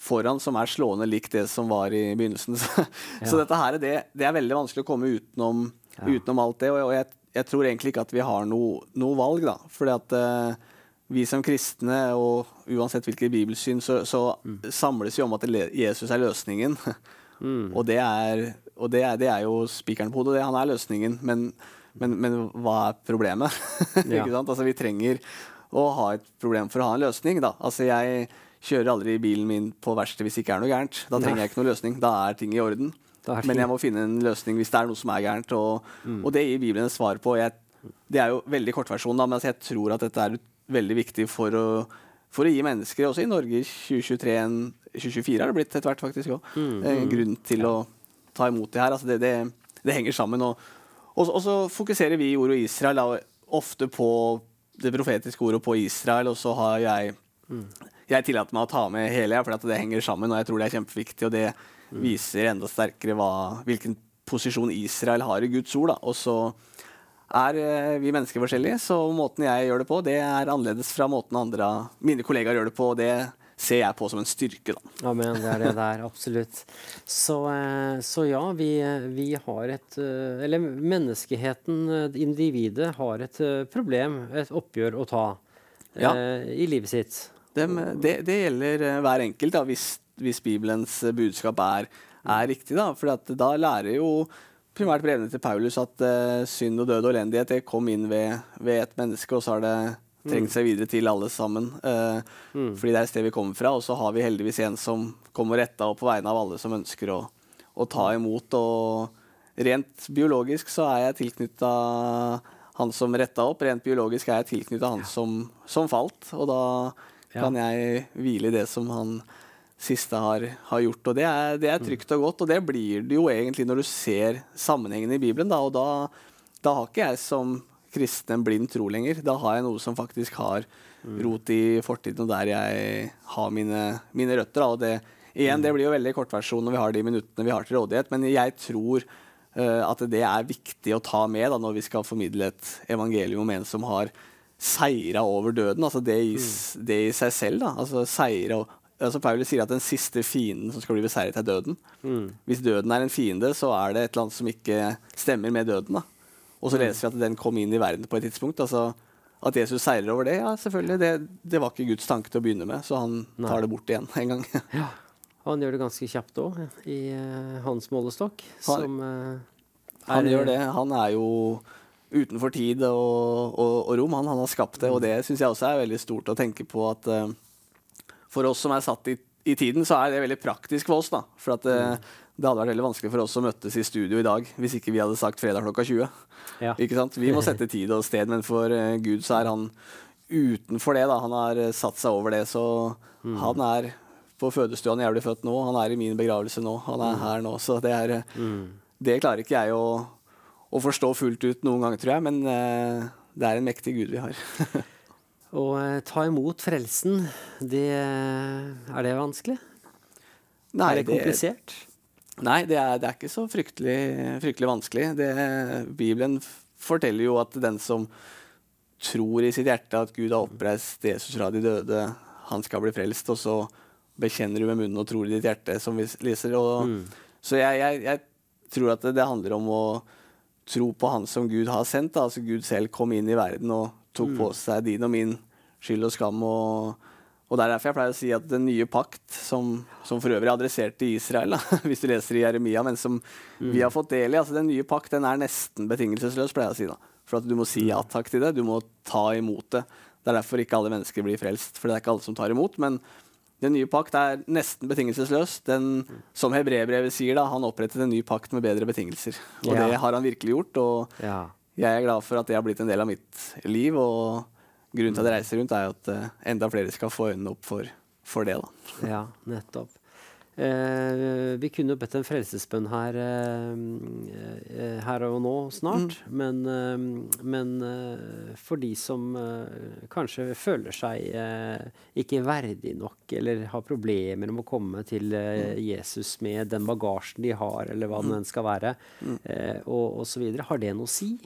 foran som er slående likt det som var i begynnelsen. Så, så dette her, det, det er veldig vanskelig å komme utenom, utenom alt det. Og, og jeg, jeg, tror egentlig ikke at vi har noe, noe valg, da. Fordi at uh, vi som kristne, og uansett hvilket bibelsyn, så, så samles vi om at Jesus er løsningen. Mm. Og, det er, og det er, det er jo spikeren på hodet. Det, han er løsningen. Men, men, men hva er problemet? Ja. ikke sant? Altså, vi trenger å ha et problem for å ha en løsning. Da. Altså, jeg kjører aldri bilen min på verksted hvis det ikke er noe gærent. Da trenger Nei. jeg ikke noe løsning. Da er ting i orden. Er Men jeg må finne en løsning hvis det er noe som er gærent. Og, Mm. og det gir Bibelen et svar på. Jeg, det er jo veldig kortversjonen, men altså, jeg tror at dette er veldig viktig for å, for å gi mennesker, også i Norge i 2023 en 2024 har det blitt etter hvert faktisk òg, Mm, grunn til å ta imot det her. Altså, det, det, det henger sammen. Og, og, og så fokuserer vi i ordet Israel da, ofte på det profetiske ordet på Israel, og så har jeg jeg tillater meg å ta med hele, for det henger sammen, og jeg tror det er kjempeviktig. Og det viser enda sterkere hva, hvilken posisjon Israel har i Guds ord. Da. Og så er eh, vi mennesker forskjellige, så måten jeg gjør det på, det er annerledes fra måten andre mine kollegaer gjør det på. og det ser jeg på som en styrke. Da. Amen, det er det der, absolutt. Så, eh, så ja, vi, vi har et eh, Eller menneskeheten, eh, individet, har et problem, et oppgjør å ta eh, Ja. i livet sitt. Det, det, det gjelder hver enkelt, da, hvis, hvis Bibelens budskap er, er riktig. Da. For da lærer jo primært brevene til Paulus at uh, synd og død og elendighet det kom inn ved, ved et menneske, og så har det trengt seg videre til alle sammen. eh, Fordi det er et sted vi kommer fra. Og så har vi heldigvis en som kommer retta opp på vegne av alle som ønsker å, å ta imot. Og rent biologisk så er jeg tilknytta han som retta opp. Rent biologisk er jeg tilknytta han som, som falt. Og da Ja. kan jeg hvile i det som han siste har, har gjort. Og det er, det er trygt og godt, og det blir det jo egentlig når du ser sammenhengen i Bibelen. Da, og da, da har ikke jeg som kristen en blind tro lenger. Da har jeg noe som faktisk har rot i fortiden, og der jeg har mine, mine røtter. Og det, igjen, det blir jo veldig kortversjon når vi har de minuttene vi har til rådighet, men jeg tror uh, at det er viktig å ta med da, når vi skal formidle et evangelium om en som har seira over døden. Altså det i, det i seg selv. da, altså seire og altså Paulus sier at den siste fienden som skal bli beseiret, er døden. Hvis døden er en fiende, så er det et eller annet som ikke stemmer med døden. da. Og så leser vi at den kom inn i verden på et tidspunkt. altså At Jesus seirer over det, ja, selvfølgelig. Det, det var ikke Guds tanke til å begynne med, så han tar det bort igjen en gang. ja, Han gjør det ganske kjapt òg, i uh, hans målestokk, Han- som Han er- gjør det. Han er jo utenfor tid og, og, og rom. Han, han har skapt det, og det syns jeg også er veldig stort å tenke på at uh, for oss som er satt i, i tiden, så er det veldig praktisk for oss. da. For at eh, det hadde vært veldig vanskelig for oss å møtes i studio i dag hvis ikke vi hadde sagt fredag klokka 20. Ja. Ikke sant? Vi må sette tid og sted, men for eh, Gud så er han utenfor det. da. Han har eh, satt seg over det, så han er på fødestua når jeg blir født nå. Han er i min begravelse nå. Han er her nå. Så det er mm. Det klarer ikke jeg å, å forstå fullt ut noen ganger, tror jeg, men uh, det er en mektig Gud vi har. Å eh, ta imot frelsen, det Er det vanskelig? Nei, er det komplisert? Nei, det er, det er ikke så fryktelig, fryktelig vanskelig. Det, Bibelen forteller jo at den som tror i sitt hjerte at Gud har oppreist Jesus fra de døde, han skal bli frelst, og så bekjenner du med munnen og tror i ditt hjerte, som vi leser. Og, Så jeg, jeg, jeg tror at det, det handler om å tro på Han som Gud har sendt. Da. Altså Gud selv kom inn i verden og tok på seg din og min skyld og skam. og og Det er derfor jeg pleier å si at den nye pakt, som, som for øvrig er adressert til Israel, da, hvis du leser i Jeremia, men som vi har fått del i altså Den nye pakt den er nesten betingelsesløs, pleier jeg å si. da. For at du må si ja takk til det. Du må ta imot det. Det er derfor ikke alle mennesker blir frelst, for det er ikke alle som tar imot. Men den nye pakt er nesten betingelsesløs. Den, som hebreerbrevet sier, da, han opprettet en ny pakt med bedre betingelser. Og Ja. det har han virkelig gjort. og Ja. jeg er glad for at det har blitt en del av mitt liv. Og grunnen til at jeg reiser rundt, er at uh, enda flere skal få øynene opp for, for det. da. Ja, nettopp. Eh, vi kunne jo bedt en frelsesbønn her, eh, eh, her og nå snart. Men, eh, men eh, for de som kanskje føler seg ikke verdig nok, eller har problemer med å komme til eh, Jesus med den bagasjen de har, eller hva det den skal være, eh, og osv., har det noe å si?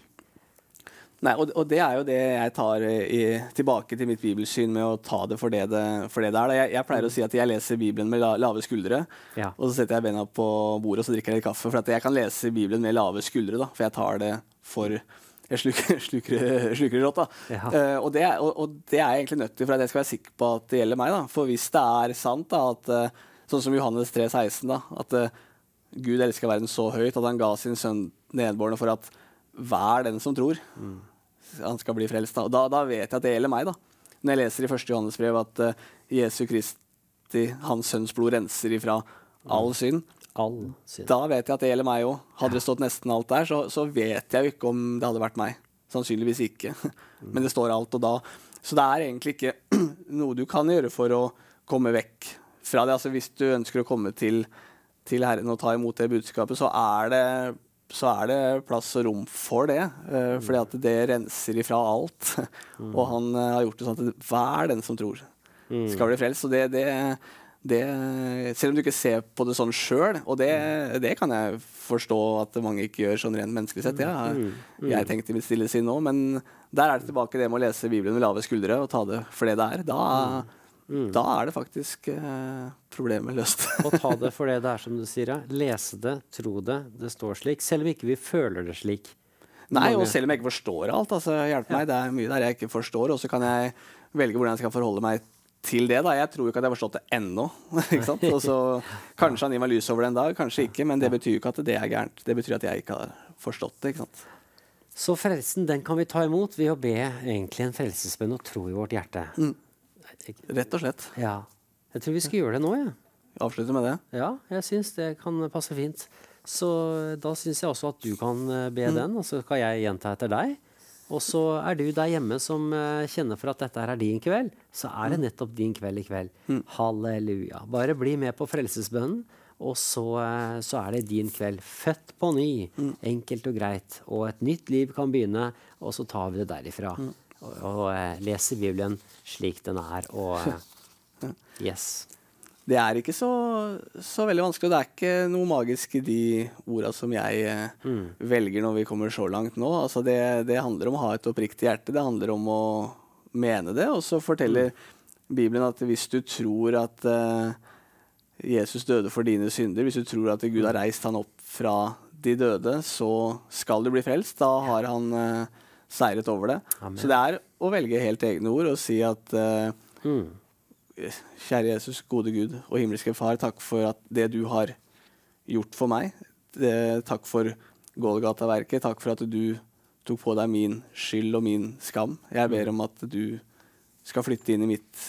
Nei, og, og, det er jo det jeg tar i, tilbake til mitt bibelsyn med å ta det for det det, for det, det er. Jeg, jeg, pleier å si at jeg leser Bibelen med la, lave skuldre. Ja. Og så setter jeg bena på bordet og så drikker jeg litt kaffe. For at jeg kan lese Bibelen med lave skuldre, da, for jeg tar det for jeg sluker, sluker, sluker rått. da. Ja. Uh, og, det, og, og, det, er jeg egentlig nødt til for at jeg skal være sikker på at det gjelder meg. da. For hvis det er sant, da, at, uh, sånn som Johannes 3, 16, da, at uh, Gud elsker verden så høyt at han ga sin sønn nedbårne for at hver den som tror, mm. han skal bli frelst. Da. da. da vet jeg at det gjelder meg. da. Når jeg leser i 1. Johannes brev at Jesu Kristi, hans sønns blod, renser ifra all mm. synd, all synd. Da vet jeg at det gjelder meg òg. Hadde det stått nesten alt der, så, så, vet jeg jo ikke om det hadde vært meg. Sannsynligvis ikke. Men det står alt, og da Så det er egentlig ikke noe du kan gjøre for å komme vekk fra det. Altså Hvis du ønsker å komme til, til Herren og ta imot det budskapet, så er det, så er det plass og rom for det. Uh, fordi at det renser ifra alt. Mm. og han uh, har gjort det sånn at hver den som tror, mm. skal bli frelst. Og det, det det, selv om du ikke ser på det sånn sjøl, og det, det, kan jeg forstå at mange ikke gjør sånn rent menneskelig sett. Ja, mm, mm. jeg tenkte i mitt stille sinn nå, men der er det tilbake det med å lese Bibelen med lave skuldre og ta det for det det er. Da, mm. da er det faktisk eh, problemet løst. og ta det for det det er, som du sier. Ja. Lese det, tro det, det står slik. Selv om ikke vi føler det slik. Nei, og selv om jeg ikke forstår alt. altså hjelp meg, Det er mye der jeg ikke forstår, og så kan jeg velge hvordan jeg skal forholde meg til det. da. Jeg tror ikke at jeg har forstått det ennå. Og så Kanskje han gir meg lys over det en dag, kanskje ikke. Men det betyr jo ikke at det er gærent. Det betyr at jeg ikke har forstått det. ikke sant? Så frelsen den kan vi ta imot ved å be egentlig en frelsesbønn og tro i vårt hjerte. Mm. Rett og slett. Ja. Jeg tror vi skal gjøre det nå. Ja. Avslutte med det? Ja, jeg syns det kan passe fint. Så da syns jeg også at du kan eh, be mm. den, og så skal jeg gjenta etter deg. Og så er du der hjemme som uh, kjenner for at dette er din kveld, så er det mm. nettopp din kveld i kveld. Mm. Halleluja. Bare bli med på frelsesbønnen, og så, så, er det din kveld. Født på ny. Mm. Enkelt og greit. Og et nytt liv kan begynne, og så tar vi det derifra. Mm. Og, og uh, leser Bibelen slik den er. Og yes. Det er ikke så, så, veldig vanskelig. og Det er ikke noe magisk i de orda som jeg eh, mm. velger når vi kommer så langt nå. Altså det, det, handler om å ha et oppriktig hjerte. Det handler om å mene det. Og så forteller mm. Bibelen at hvis du tror at uh, Jesus døde for dine synder, hvis du tror at Gud har reist han opp fra de døde, så skal du bli frelst. Da har han uh, seiret over det. Amen. Så det er å velge helt egne ord og si at uh, mm Kjære Jesus, gode Gud og himmelske Far, takk for at det du har gjort for meg. Det, takk for Golgata-verket. Takk for at du tok på deg min skyld og min skam. Jeg ber om at du skal flytte inn i mitt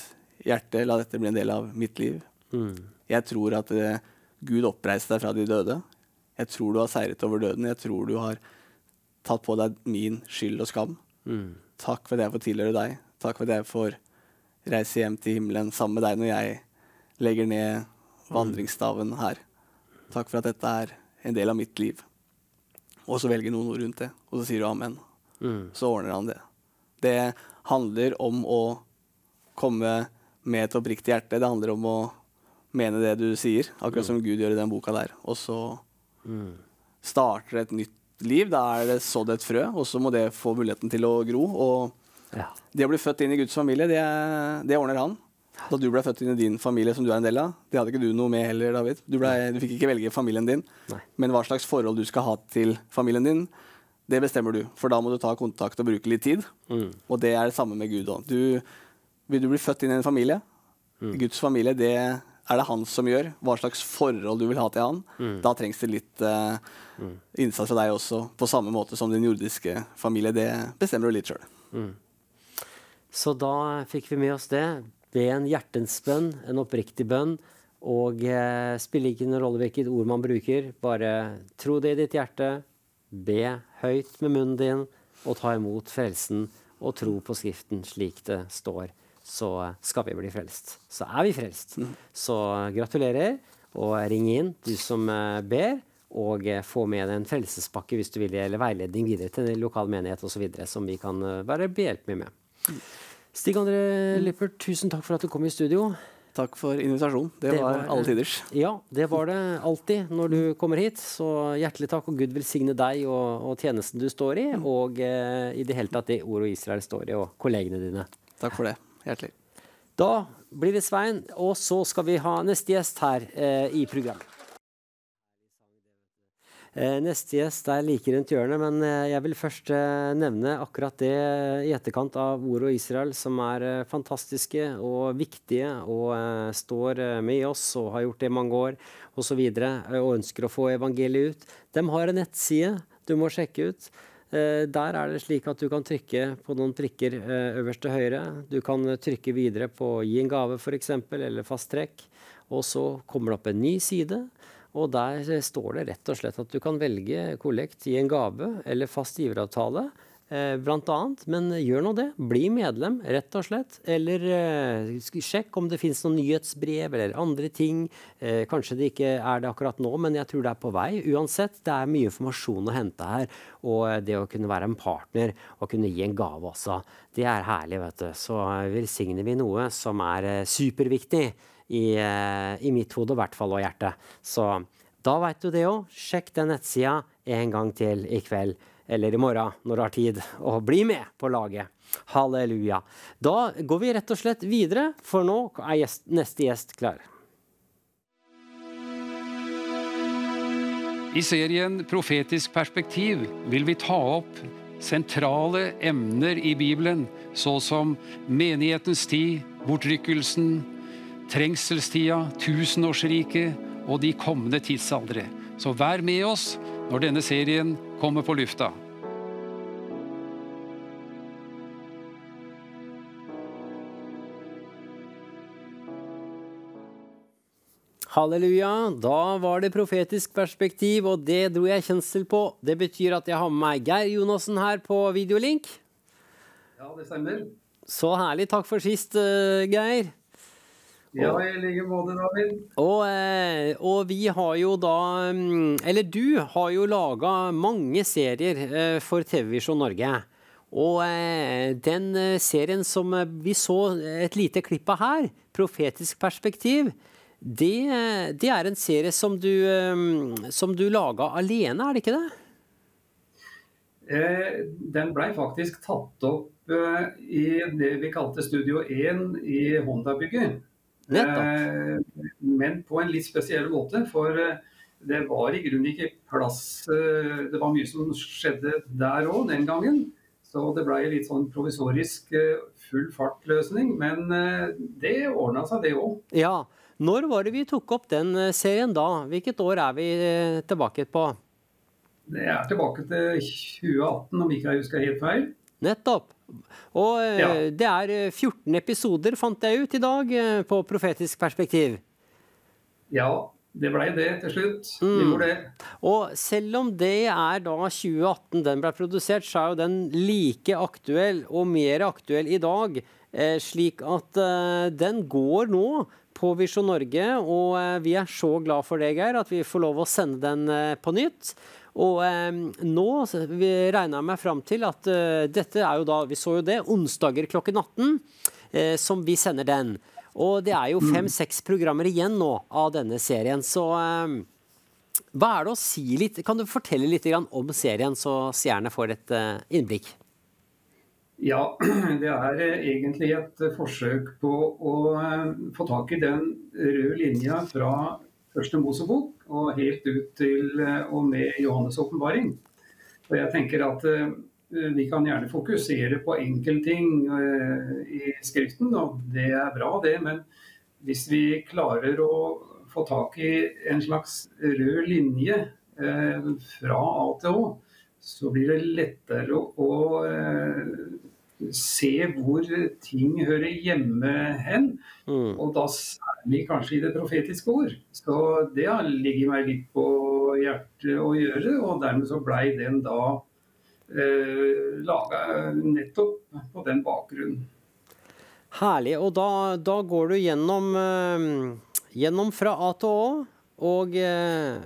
hjerte. La dette bli en del av mitt liv. Mm. Jeg tror at uh, Gud oppreiste deg fra de døde. Jeg tror du har seiret over døden. Jeg tror du har tatt på deg min skyld og skam. Mm. Takk for det jeg får tilhøre deg. Takk for det jeg får reise hjem til himmelen sammen med deg når jeg legger ned vandringsstaven her. Takk for at dette er en del av mitt liv. Og så velger noen ord rundt det, og så sier du amen. Mm. Så ordner han det. Det handler om å komme med et oppriktig hjerte. Det handler om å mene det du sier, akkurat mm. som Gud gjør i den boka der. Og så mm. starter et nytt liv. Da er det sådd et frø, og så må det få muligheten til å gro. og ja. Det å bli født inn i Guds familie, det, det, ordner han. Da du ble født inn i din familie, som du er en del av, det hadde ikke du noe med heller, David. Du, ble, du fikk ikke velge familien din, Nei. men hva slags forhold du skal ha til familien din, det bestemmer du. For da må du ta kontakt og bruke litt tid. Mm. Og det er det samme med Gud òg. Vil du bli født inn i en familie? Mm. Guds familie, det er det han som gjør. Hva slags forhold du vil ha til han. Mm. Da trengs det litt uh, innsats fra deg også, på samme måte som din jordiske familie. Det bestemmer du litt sjøl. Så da fikk vi med oss det. Be en hjertens bønn, en oppriktig bønn. Og eh, spiller ikke noen rolle hvilket ord man bruker. Bare tro det i ditt hjerte. Be høyt med munnen din, og ta imot frelsen. Og tro på Skriften slik det står. Så skal vi bli frelst. Så er vi frelst. Mm. Så gratulerer, og ring inn, du som eh, ber. Og eh, få med en frelsespakke hvis du vil, eller veiledning videre til en lokal menighet osv. som vi kan eh, være behjelpelige med. Stig André Lippert, tusen takk for at du kom i studio. Takk for invitasjonen. Det, Det var var- alle tiders. Ja, det var det alltid når du kommer hit. Så hjertelig takk, og Gud velsigne deg og, og tjenesten du står i, og eh, i det hele tatt det ordet Israel står i, og kollegene dine. Takk for det. Hjertelig. Da blir det Svein, og så skal vi ha neste gjest her eh, i programmet. Eh, neste gjest er like rundt hjørnet, men eh, jeg vil først eh, nevne akkurat det i etterkant av Ord og Israel, som er fantastiske og viktige og står med oss og har gjort det i mange år osv. Og, og ønsker å få evangeliet ut. De har en nettside du må sjekke ut. Eh, Der er det slik at du kan trykke på noen prikker eh, øverst til høyre. Du kan eh, trykke videre på 'gi en gave', f.eks., eller 'fast trekk'. Og så kommer det opp en ny side. Og der står det rett og slett at du kan velge kollekt, gi en gave eller fast giveravtale. Eh, blant annet, men gjør nå det. Bli medlem, rett og slett. Eller eh, sjekk om det finnes noen nyhetsbrev eller andre ting. Eh, kanskje det ikke er det akkurat nå, men jeg tror det er på vei. Uansett, det er mye informasjon å hente her. Og eh, det å kunne være en partner og kunne gi en gave også, det er herlig, vet du. Så eh, velsigner vi noe som er superviktig i, i mitt hode, i hvert fall, og hjertet. Så da veit du det òg. Sjekk den nettsida en gang til i kveld eller i morgen når du har tid, og bli med på laget. Halleluja. Da går vi rett og slett videre, for nå er gjest, neste gjest klar. I serien Profetisk perspektiv vil vi ta opp sentrale emner i Bibelen, så som menighetens tid, bortrykkelsen, trengselstida, tusenårsriket og de kommende tidsaldre. Så vær med oss når denne serien kommer på lufta. Halleluja. Da var det profetisk perspektiv, og det dro jeg kjensel på. Det betyr at jeg har med meg Geir Jonassen her på videolink. Ja, det stemmer. Så herlig. Takk for sist, eh, Geir. Ja, i like måte, David. Og, eh, og vi har jo da mm, Eller du har jo laga mange serier eh, for TV-Visjon Norge. Og eh, den serien som vi så et lite klipp av her, 'Profetisk perspektiv', det, det er en serie som du, som du laga alene, er det ikke det? Den blei faktisk tatt opp i det vi kalte Studio 1 i Honda-bygget. Eh, men på en litt spesiell måte, for eh, det var i grunnen ikke plass eh, Det var mye som skjedde der òg den gangen. Så det ble litt sånn provisorisk full fart-løsning. Men det ordna seg, det òg. Ja. Når var det vi tok opp den serien da? Hvilket år er vi tilbake på? Det er tilbake til 2018, om ikke jeg husker helt feil. Nettopp. Og eh, Ja. det er eh, 14 episoder, fant jeg ut i dag, eh, på Profetisk perspektiv. Ja, det blei det til slutt. Mm. Vi gjorde det. Og selv om det er da 2018 den ble produsert, så er jo den like aktuell og mer aktuell i dag. Eh, slik at eh, den går nå på Visjon Norge, og eh, vi er så glad for det, Geir, at vi får lov å sende den eh, på nytt. Og eh, nå regner jeg meg fram til at eh, dette er jo da, vi så jo det, onsdager klokken 18, eh, som vi sender den. Og det er jo fem-seks programmer igjen nå av denne serien, så eh, hva er det å si litt Kan du fortelle litt grann om serien, så seerne får et eh, innblikk? Ja, det er eh, egentlig et forsøk på å eh, få tak i den røde linja fra første Mosebok og helt ut til eh, og med Johannes' åpenbaring. Og jeg tenker at eh, vi kan gjerne fokusere på enkeltting eh, i Skriften, og det er bra det. Men hvis vi klarer å få tak i en slags rød linje fra A til Å, så blir det lettere å, se hvor ting hører hjemme hen. Og da særlig kanskje i det profetiske ord. Så det har ligget meg litt på hjertet å gjøre, og dermed så blei den da eh, laga nettopp på den bakgrunnen. Herlig. Og da, da går du gjennom, eh, gjennom fra A til Å og eh,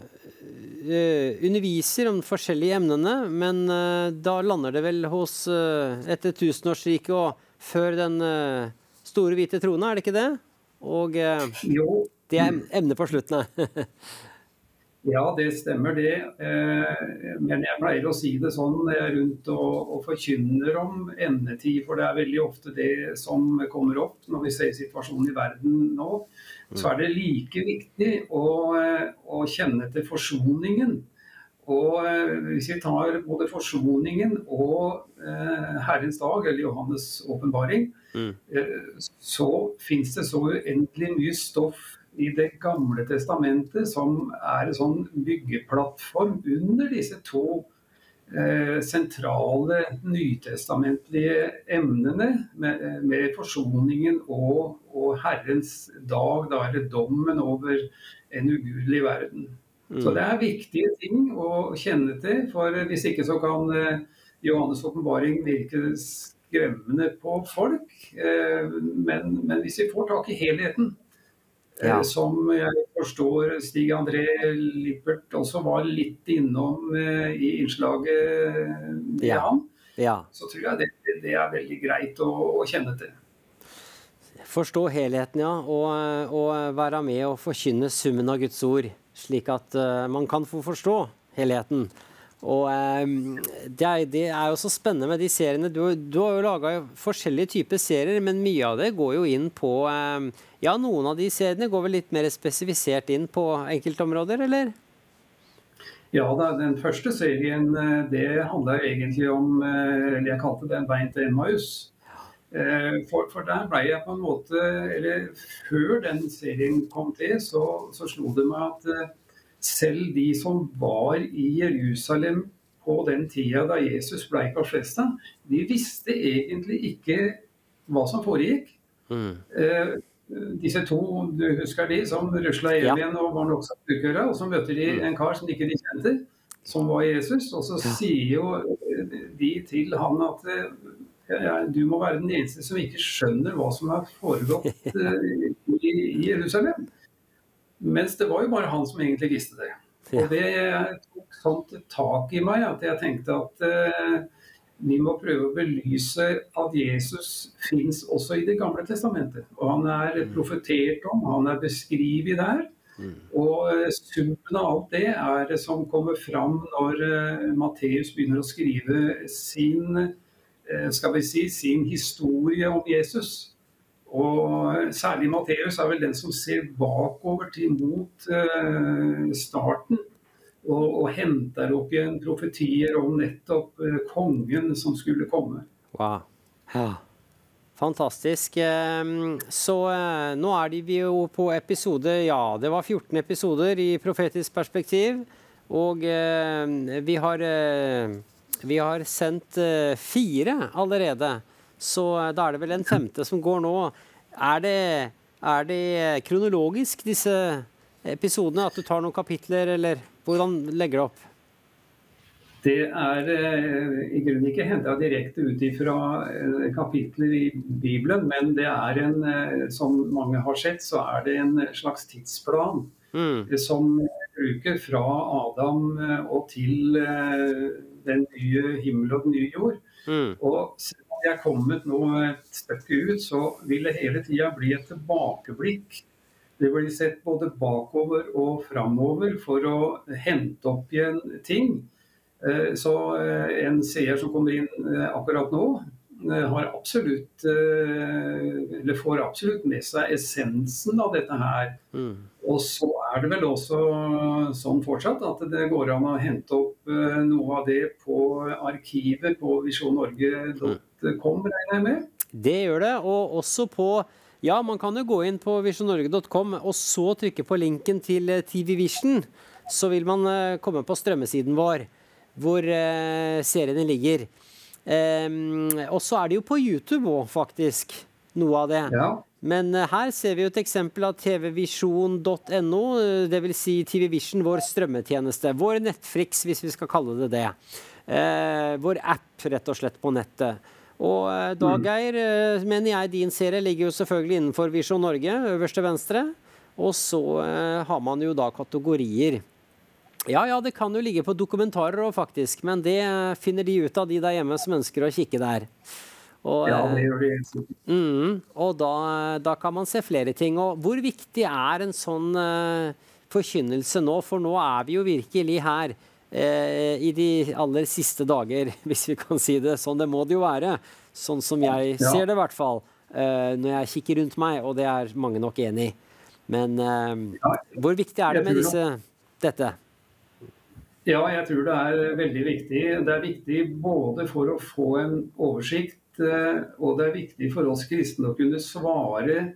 underviser om forskjellige emnene, men eh, da lander det vel hos eh, etter tusenårsriket og før den eh, store hvite trone, er det ikke det? Og eh, Jo, det er emnet på slutten. Ja, det stemmer det. Eh, Men jeg pleier å si det sånn når jeg er rundt og, og forkynner om endetid, for det er veldig ofte det som kommer opp når vi ser situasjonen i verden nå. Så er det like viktig å, eh, å kjenne til forsoningen. Og eh, hvis vi tar både forsoningen og eh, Herrens dag, eller Johannes' åpenbaring, eh, så fins det så uendelig mye stoff i Det gamle testamentet som er en sånn byggeplattform under disse to eh, sentrale nytestamentlige emnene med, med forsoningen og, og Herrens dag, da, eller dommen over en ugudelig verden. Så det er viktige ting å kjenne til, for hvis ikke så kan eh, Johannes' åpenbaring virke skremmende på folk. Eh, men, men hvis vi får tak i helheten, eh, Ja. som jeg forstår Stig André Lippert også var litt innom eh, i innslaget med Ja. ham, Ja. så tror jeg det, det er veldig greit å, å kjenne til. Forstå helheten, ja. Og, og være med og forkynne summen av Guds ord, slik at eh, man kan få forstå helheten. Og eh, det, er, det er jo så spennende med de seriene. Du, du har jo laga forskjellige typer serier, men mye av det går jo inn på eh, Ja, noen av de seriene går vel litt mer spesifisert inn på enkeltområder, eller? Ja, Den første serien eh, det handla egentlig om eh, eller Jeg kalte det 'En vei til Emmaus'. Eh, For, for der ble jeg på en måte Eller før den serien kom til, så, så slo det meg at selv de som var i Jerusalem på den tida da Jesus ble korsfesta, de visste egentlig ikke hva som foregikk. Eh, disse to, du husker de, som rusla hjem Ja. og var nokså ukøra, og så møter de en kar som ikke de kjente, som var Jesus. Og så sier jo de til han at eh, ja, du må være den eneste som ikke skjønner hva som har foregått eh, i, i Jerusalem. Mens det var jo bare han som egentlig visste det. Og det tok sånt tak i meg at jeg tenkte at eh, vi må prøve å belyse at Jesus fins også i Det gamle testamentet. Og han er profetert om, han er beskrevet der. Og eh, summen av alt det er det som kommer fram når eh, Matteus begynner å skrive sin, eh, skal vi si, sin historie om Jesus. Og særlig Matteus er vel den som ser bakover til mot eh, starten. Og, og henter opp igjen profetier om nettopp eh, kongen som skulle komme. Wow. Ja. Fantastisk. Så eh, nå er vi jo på episode Ja, det var 14 episoder i profetisk perspektiv. Og vi har Vi har sendt fire allerede. Så eh, da er det vel en femte som går nå. Er det, er det kronologisk, disse episodene? At du tar noen kapitler, eller hvordan legger du opp? Det er eh, i grunnen ikke henta direkte ut fra eh, kapitler i Bibelen, men det er en, som mange har sett, så er det en slags tidsplan Mm. som bruker fra Adam og til den nye himmel og den nye jord. Mm. Og om er kommet nå et stykke ut, så vil det hele tida bli et tilbakeblikk. Det blir sett både bakover og framover for å hente opp igjen ting. Eh, Så eh, en seer som kommer inn eh, akkurat nå, absolutt, eh, eller får absolutt med seg essensen av dette her. Mm. Og så er det vel også sånn fortsatt at det går an å hente opp eh, noe av det på arkivet på visjonnorge.com, regner jeg med. Det gjør det, og også på Ja, man kan jo gå inn på visionnorge.com og så trykke på linken til eh, TV Vision. Så vil man eh, komme på strømmesiden vår, hvor eh, seriene ligger. Em, og så er det jo på YouTube òg, faktisk. Noe av det. Ja. Men eh, her ser vi jo et eksempel av tvvision.no, eh, dvs. Si TV Vision, vår strømmetjeneste. Vår Netflix, hvis vi skal kalle det det. Eh, vår app, rett og slett, på nettet. Og eh, Daggeir, eh, mener jeg din serie ligger jo selvfølgelig innenfor Visjon Norge, øverst til venstre. Og så eh, har man jo da kategorier. Ja, ja, det kan jo ligge på dokumentarer òg, faktisk, men det eh, finner de ut av, de der hjemme som ønsker å kikke der. Og, Ja, det eh, gjør de mm, og da, da kan man se flere ting. Og hvor viktig er en sånn uh, forkynnelse nå? For nå er vi jo virkelig her uh, i de aller siste dager, hvis vi kan si det sånn. Det må det jo være. Sånn som jeg Ja. ser det, i hvert fall. Uh, når jeg kikker rundt meg, og det er mange nok enig i. Men ja, hvor viktig er det med disse, dette? Ja, jeg tror det er veldig viktig. Det er viktig både for å få en oversikt, eh, og det er viktig for oss kristne å kunne svare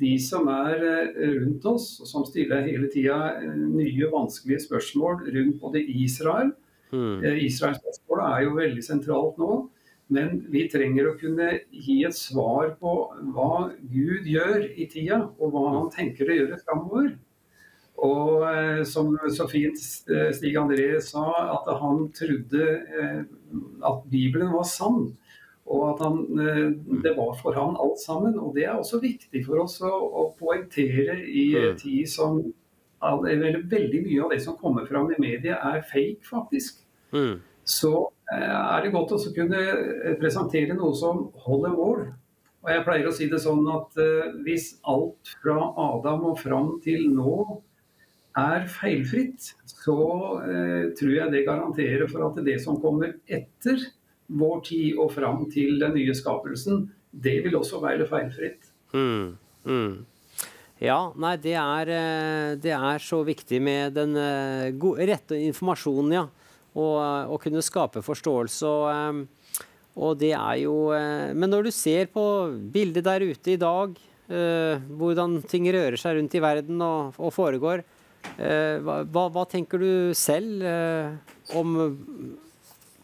de som er eh, rundt oss, og som stiller hele tida nye vanskelige spørsmål rundt både Israel. Eh, Israels spørsmål er jo veldig sentralt nå. Men vi trenger å kunne gi et svar på hva Gud gjør i tida, og hva han tenker å gjøre framover. Og eh, som så fint eh, Stig André sa, at han trodde eh, at Bibelen var sann. Og at han, det var for han alt sammen. Og det er også viktig for oss å, å poengtere i en tid som eller Veldig mye av det som kommer fram i media er fake, faktisk. Så eh, er det godt å kunne presentere noe som holder mål. Og jeg pleier å si det sånn at hvis alt fra Adam og fram til nå er feilfritt, så eh, tror jeg det garanterer for at det som kommer etter vår tid og fram til den nye skapelsen, det vil også være feilfritt. Mm, mm. Ja, nei, det er, eh, det er så viktig med den gode, rette informasjonen, ja. Og, eh, og kunne skape forståelse. Og, eh, og det er jo eh, Men når du ser på bildet der ute i dag, eh, hvordan ting rører seg rundt i verden og, og foregår, eh, hva, hva, hva tenker du selv eh, om,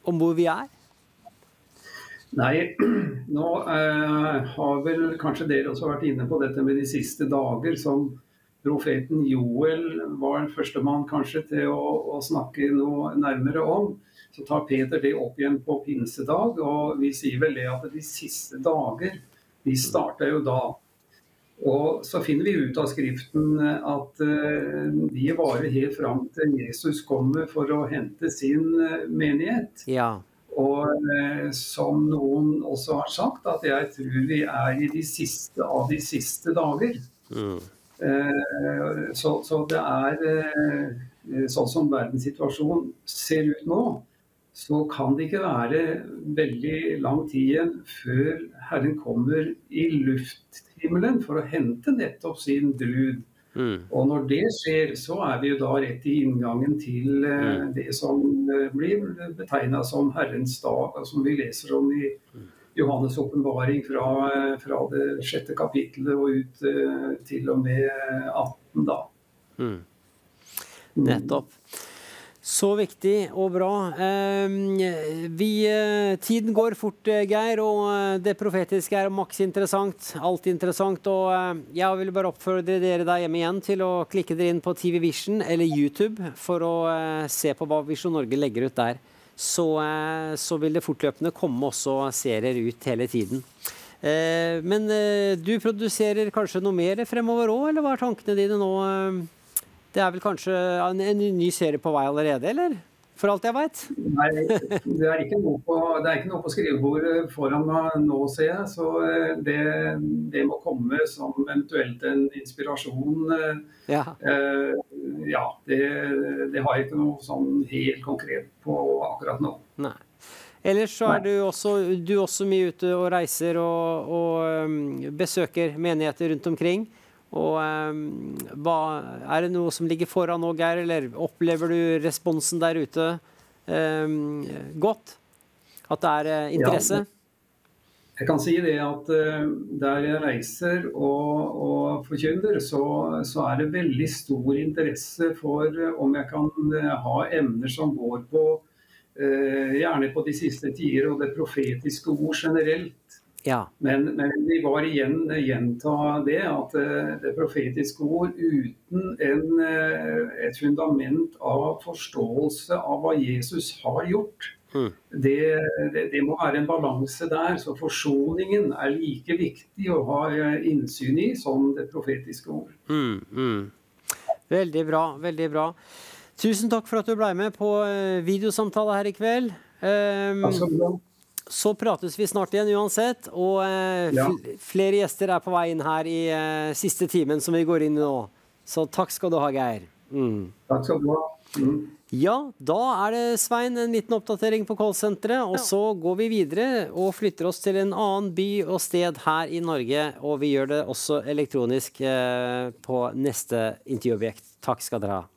om hvor vi er? Nei, nå eh, har vel kanskje dere også vært inne på dette med de siste dager, som profeten Joel var den første mann kanskje til å, å snakke noe nærmere om. Så tar Peter det opp igjen på pinsedag, og vi sier vel det at de siste dager, de starta jo da. Og så finner vi ut av Skriften at eh, de varer helt fram til Jesus kommer for å hente sin eh, menighet. Ja. Og eh, som noen også har sagt, at jeg tror vi er i de siste av de siste dager. Mm. så, så det er eh, sånn som verdenssituasjonen ser ut nå, så kan det ikke være veldig lang tid igjen før Herren kommer i lufthimmelen for å hente nettopp sin brud. Og når det skjer, så er vi jo da rett i inngangen til eh, det som eh, blir betegna som Herrens dag, som vi leser om i Johannes' åpenbaring fra, eh, fra det sjette kapittelet og ut eh, til og med 18, da. Mm. Nettopp. Så viktig og bra. Eh, vi, eh, tiden går fort, eh, Geir, og eh, det profetiske er maks interessant. Alt interessant. Og jeg vil bare oppfordre dere der hjemme igjen til å klikke dere inn på TV Vision eller YouTube for å se på hva Visjon Norge legger ut der. Så, så vil det fortløpende komme også serier ut hele tiden. Men du produserer kanskje noe mer fremover òg, eller hva er tankene dine nå? Det er vel kanskje en, en ny serie på vei allerede, eller? For alt jeg veit? Nei, det er ikke noe på, det ikke noe på skrivebordet foran meg nå, ser jeg. Så eh, det, det må komme som eventuelt en inspirasjon. eh, Ja. uh, ja, det, det har jeg ikke noe sånn helt konkret på akkurat nå. Nei. Ellers så er du også, du også mye ute og reiser og, og um, besøker menigheter rundt omkring. Og um, hva, Er det noe som ligger foran nå, Geir, eller opplever du responsen der ute um, godt? At det er eh, interesse? Jeg kan si det at uh, der jeg reiser og, og forkynner, så, så er det veldig stor interesse for eh, om jeg kan ha emner som går på gjerne på de siste tider og det profetiske ord generelt. Ja. Men, men vi var igjen gjenta det at eh, det profetiske ord uten en, eh, et fundament av forståelse av hva Jesus har gjort, det, det, det må være en balanse der. Så forsoningen er like viktig å ha eh, innsyn i som det profetiske ord. Mm, mm. Veldig bra. Veldig bra. Tusen takk for at du ble med på videosamtale her i kveld. Um, Altså, så prates vi snart igjen uansett. Og eh, Ja. flere gjester er på vei inn her i eh, siste timen som vi går inn i nå. Så takk skal du ha, Geir. Mm. Takk skal du ha. Mm. Ja, da er det Svein en liten oppdatering på callsenteret. Og så går vi videre og flytter oss til en annen by og sted her i Norge. Og vi gjør det også elektronisk eh, på neste intervjuobjekt. Takk skal dere ha.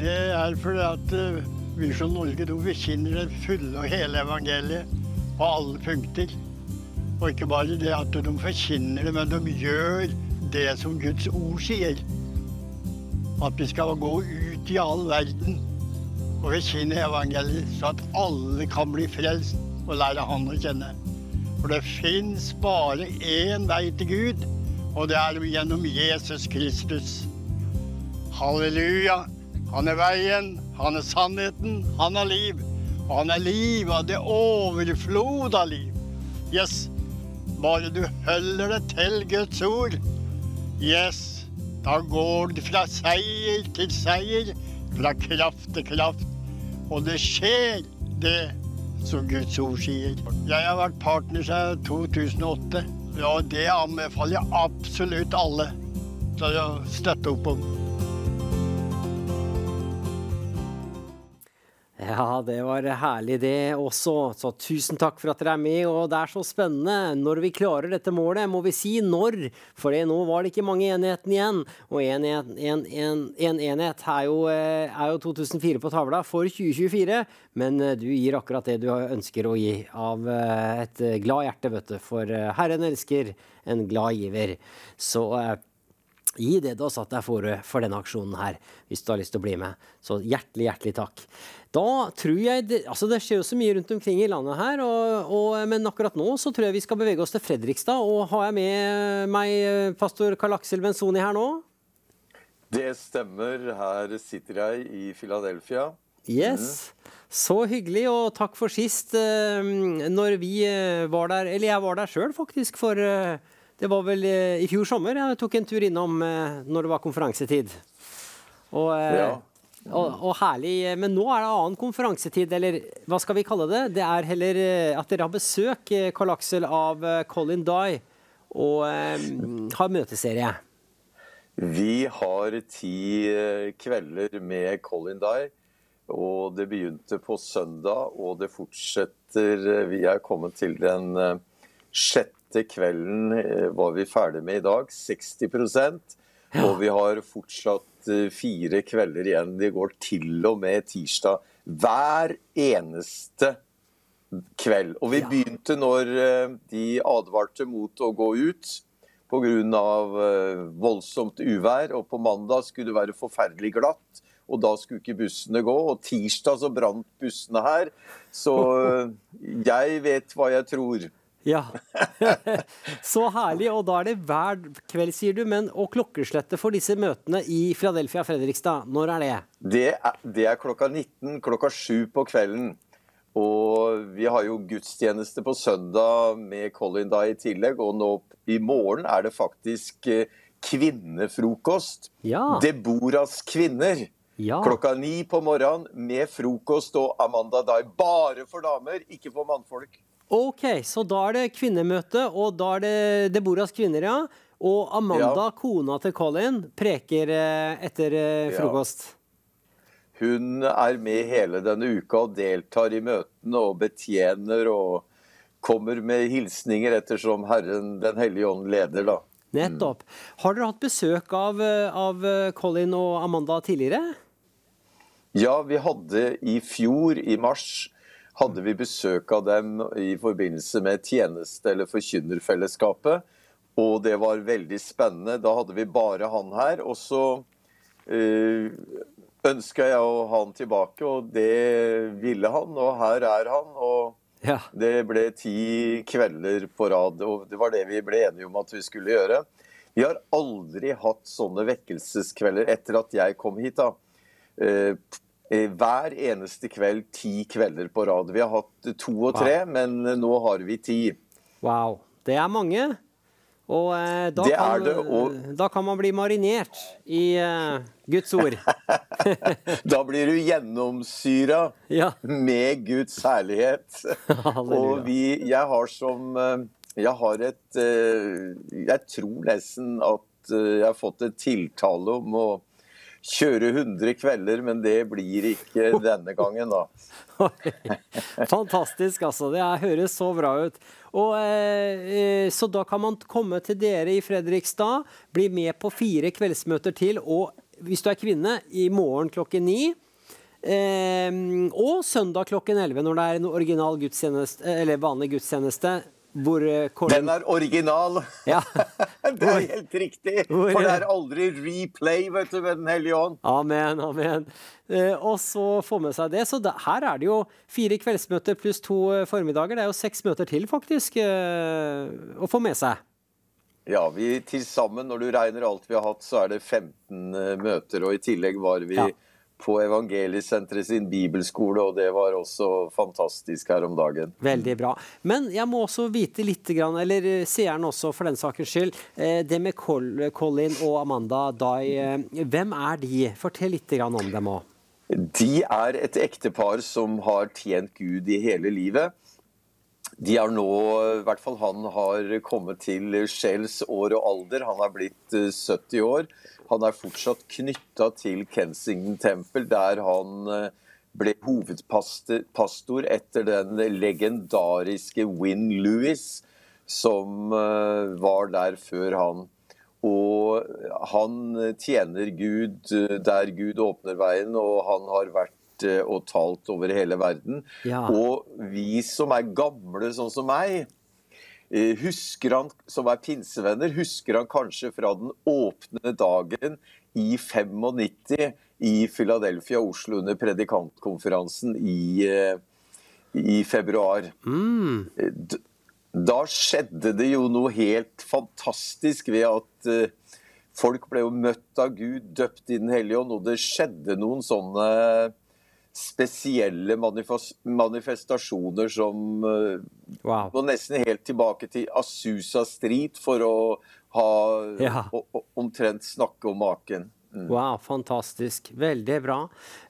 Det er fordi at eh, Visjon Norge de bekjenner det fulle og hele evangeliet på alle punkter. Og ikke bare det at de forkynner det, men de gjør det som Guds ord sier. At vi skal gå ut i all verden og forkynne evangeliet, så at alle kan bli frelst og lære Han å kjenne. For det fins bare én vei til Gud, og det er gjennom Jesus Kristus. Halleluja. Han er veien, han er sannheten, han er liv. Og han er liv av det overflod liv. Yes. Bare du holder deg til Guds ord. Yes. Da går det fra seier til seier, fra kraft til kraft. Og det skjer, det som Guds ord sier. Jeg har vært partner siden 2008. og det anbefaler jeg absolutt alle til å støtte opp om. Ja, det var herlig det også. Så tusen takk for at dere er med. Og det er så spennende. Når vi klarer dette målet, må vi si når. For nå var det ikke mange enhetene igjen. Og en, en, en, en, en enhet er jo, eh, er jo 2004 på tavla for 2024. Men eh, du gir akkurat det du ønsker å gi av eh, et glad hjerte, vet du. For Herren elsker en glad giver. Så Gi det du har satt deg for for denne aksjonen her, hvis du har lyst til å bli med. Så hjertelig, hjertelig takk. Da tror jeg det, altså det skjer jo så mye rundt omkring i landet her, og, og, men akkurat nå så tror jeg vi skal bevege oss til Fredrikstad. Og har jeg med meg pastor Karl Aksel Benzoni her nå? Det stemmer. Her sitter jeg i Philadelphia. Yes. Så hyggelig, og takk for sist. eh, Når vi eh, var der, eller jeg var der sjøl faktisk, for eh, det var vel eh, i fjor sommer. Jeg tok en tur innom eh, når det var konferansetid. Og, eh, Ja. Og, og herlig. Men nå er det annen konferansetid, eller hva skal vi kalle det? Det er heller eh, at dere har besøk, eh, Karl Aksel, av eh, Colin Dye, og um, har møteserie. Vi har ti kvelder med Colin Dye. Og det begynte på søndag, og det fortsetter. Vi er kommet til den sjette kvelden var vi ferdig med i dag. 60 Og vi har fortsatt eh, fire kvelder igjen. Det går til og med tirsdag. Hver eneste kveld. Og vi begynte når eh, de advarte mot å gå ut pga. voldsomt uvær. Og på mandag skulle det være forferdelig glatt, og da skulle ikke bussene gå. Og tirsdag så brant bussene her. Så eh, jeg vet hva jeg tror. Ja. Så herlig. Og da er det hver kveld, sier du. Men og klokkeslettet for disse møtene i Philadelphia Fredrikstad, når er det? Det er, det er klokka 19, klokka 7 på kvelden. Og vi har jo gudstjeneste på søndag med Colin da i tillegg. Og nå i morgen er det faktisk eh, kvinnefrokost. Ja. Deboras kvinner. Ja. Klokka ni på morgenen med frokost og Amanda Dye. Bare for damer, ikke for mannfolk. OK, så da er det kvinnemøte, og da er det Deboras kvinner, ja. Og Amanda, Ja. kona til Colin, preker eh, etter frokost. Ja. Hun er med hele denne uka og deltar i møtene og betjener og kommer med hilsninger ettersom Herren Den hellige ånd leder, da. Nettopp. Har dere hatt besøk av, eh, av eh, Colin og Amanda tidligere? Ja, vi hadde i fjor, i mars, hadde vi besøk av dem i forbindelse med tjeneste- eller forkynnerfellesskapet. Og det var veldig spennende. Da hadde vi bare han her. Og så øh, ønska jeg å ha han tilbake, og det ville han. Og her er han. Og Ja. det ble ti kvelder på rad, og det var det vi ble enige om at vi skulle gjøre. Vi har aldri hatt sånne vekkelseskvelder etter at jeg kom hit. da. Eh, eh, Hver eneste kveld ti kvelder på rad. Vi har hatt to og tre, men nå har vi ti. Wow. Det er mange. Og eh, da, kan, det, og- da kan man bli marinert i eh, Guds ord. Da blir du gjennomsyra med Guds herlighet. Og vi, jeg har som eh, Jeg har et eh, Jeg tror nesten at eh, jeg har fått et tiltale om å kjøre 100 kvelder, men det blir ikke denne gangen, da. Fantastisk, altså. Det høres så bra ut. Og, eh, eh, så da kan man komme til dere i Fredrikstad, bli med på fire kveldsmøter til, og hvis du er kvinne, i morgen klokken ni. Eh, og søndag klokken 11 når det er en original gudstjeneste, eller vanlig gudstjeneste. Hvor hvor, Den er original! Ja. det er helt riktig! Hvor- For det er aldri replay, vet du, med Den hellige ånd. Amen, amen. Eh, og så få med seg det. Så da, her er det jo fire kveldsmøter pluss to eh, formiddager. Det er jo seks møter til, faktisk, eh, å få med seg. Ja, vi til sammen, når du regner alt vi har hatt, så er det 15 møter. Og i tillegg var vi Ja. På Evangeliesenteret sin bibelskole, og det var også fantastisk her om dagen. Veldig bra. Men jeg må også vite litt, eller eh, seeren også for den sakens skyld, eh, det med Colin og Amanda Dai. eh, Hvem er de? Fortell litt om dem òg. De er et ektepar som har tjent Gud i hele livet. De har nå, i hvert fall han har kommet til sjels år og alder. Han er blitt eh, 70 år. Han er fortsatt knytta til Kensington Tempel, der han eh, ble hovedpastor etter den legendariske Win Lewis, som eh, var der før han. Og han tjener Gud eh, der Gud åpner veien, og han har vært og talt over hele verden. Ja. Og vi som er gamle, sånn som meg, husker han, som er pinsevenner, husker han kanskje fra den åpne dagen i 95 i Philadelphia, Oslo, under predikantkonferansen i, eh, i februar. Mm. Da skjedde det jo noe helt fantastisk ved at eh, folk ble jo møtt av Gud, døpt i Den hellige ånd, og det skjedde noen sånne spesielle manifestasjoner som eh, Wow. Nå nesten helt tilbake til Asusa Street for å ha Ja. omtrent snakke om maken. Mm. Wow, fantastisk. Veldig bra.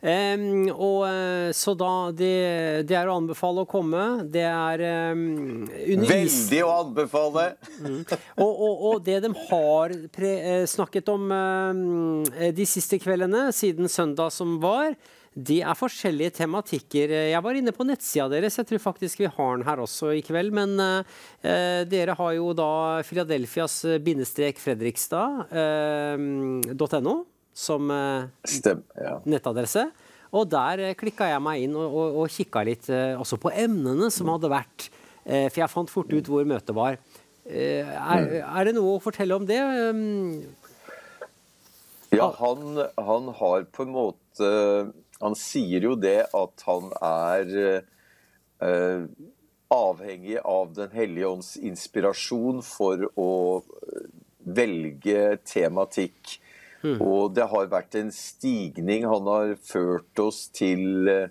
Um, og eh, Så da det, det er å anbefale å komme. Det er um, Veldig å anbefale! og, og, og det de har eh, snakket om um, de siste kveldene, siden søndag som var, de er forskjellige tematikker. Jeg var inne på nettsida deres, jeg tror faktisk vi har den her også i kveld. Men eh, dere har jo da Philadelphias eh, bindestrek Fredrikstad.no som eh, nettadresse. Og der eh, klikka jeg meg inn og, og, og kikka litt eh, også på emnene som hadde vært. Eh, for jeg fant fort ut hvor møtet var. Eh, er, er det noe å fortelle om det? Ja, han, han har på en måte Han sier jo det at han er eh, avhengig av Den hellige ånds inspirasjon for å eh, velge tematikk. Og det har vært en stigning. Han har ført oss til eh,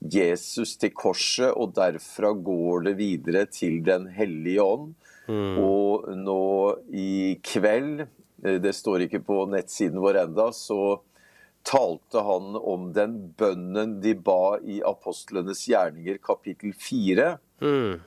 Jesus til korset, og derfra går det videre til Den hellige ånd. Og nå i kveld, det står ikke på nettsiden vår enda, så talte han om den bønnen de ba i apostlenes gjerninger kapittel 4.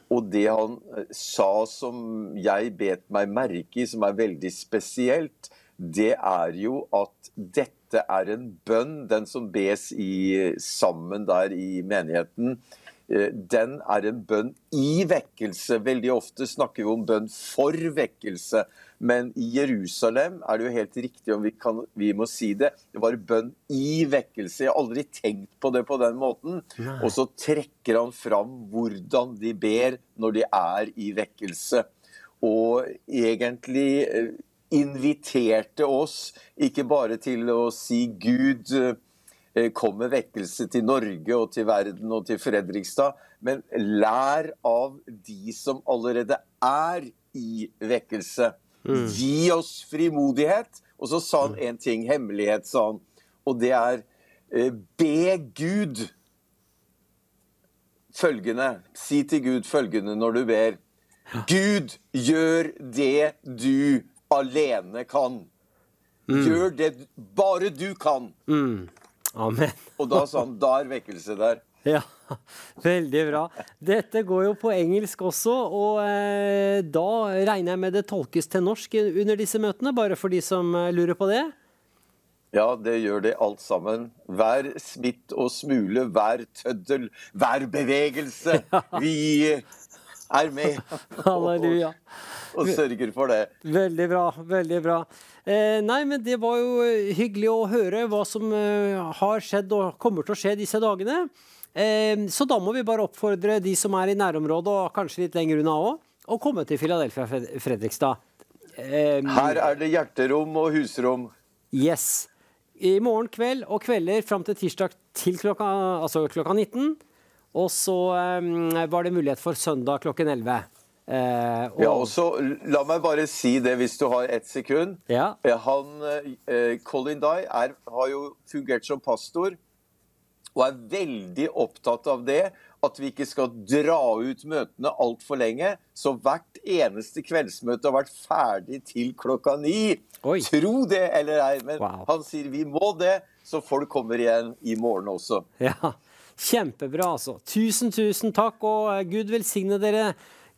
Og det han eh, sa som jeg bet meg merke i, som er veldig spesielt, det er jo at dette er en bønn, den som bes i, sammen der i menigheten. eh, Den er en bønn i vekkelse. Veldig ofte snakker vi om bønn for vekkelse. Men i Jerusalem er det jo helt riktig om vi, kan, vi må si det. Det var bønn i vekkelse. Jeg har aldri tenkt på det på den måten. Nei. Og så trekker han fram hvordan de ber når de er i vekkelse. Og egentlig eh, inviterte oss ikke bare til å si Gud eh, kom med vekkelse til Norge og til verden og til Fredrikstad, men lær av de som allerede er i vekkelse. Gi oss frimodighet. Og så sa han en ting, hemmelighet, sa han, og det er eh, be Gud følgende. Si til Gud følgende når du ber. Gud, gjør det du alene kan. Gjør det bare du kan. Mm. Amen. Og da sa han, da er vekkelse der. Ja, veldig bra. Dette går jo på engelsk også, og eh, da regner jeg med det tolkes til norsk under disse møtene, bare for de som eh, lurer på det? Ja, det gjør det alt sammen. Hver smitt og smule, hver tøddel, hver bevegelse. Vi er med Halleluja. og sørger for det. Veldig bra, veldig bra. Eh, nei, men det var jo hyggelig å høre hva som eh, har skjedd og kommer til å skje disse dagene. Eh, så da må vi bare oppfordre de som er i nærområdet og kanskje litt lenger unna òg, å komme til Philadelphia Fredrikstad. Eh, Her er det hjerterom og husrom. Yes. I morgen kveld og kvelder fram til tirsdag til klokka, altså klokka 19. Og så eh, var det mulighet for søndag klokken 11. Eh, og, Ja, og så La meg bare si det hvis du har ett sekund. Ja. Eh, Han, eh, Colin Dye er, har jo fungert som pastor og er veldig opptatt av det. At vi ikke skal dra ut møtene altfor lenge. Så hvert eneste kveldsmøte har vært ferdig til klokka ni. Tro det eller ei, men han sier vi må det, så folk kommer igjen i morgen også. Ja, Kjempebra, altså. Tusen, tusen takk, og eh, Gud velsigne dere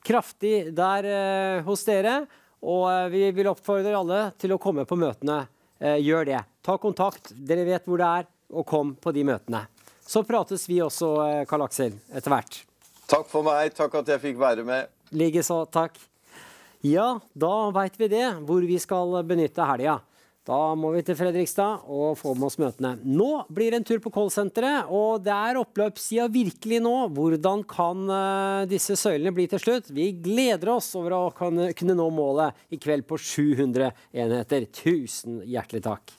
kraftig der eh, hos dere. Og eh, vi vil oppfordre alle til å komme på møtene. Eh, gjør det. Ta kontakt, dere vet hvor det er, og kom på de møtene. Så prates vi også, eh, Karl Aksel, etter hvert. Takk for meg. Takk at jeg fikk være med. Likeså, takk. Ja, da veit vi det, hvor vi skal benytte helga. Da må vi til Fredrikstad og få med oss møtene. Nå blir det en tur på callsenteret, og det er oppløpssida virkelig nå. Hvordan kan eh, disse søylene bli til slutt? Vi gleder oss over å kunne nå målet i kveld på 700 enheter. Tusen hjertelig takk.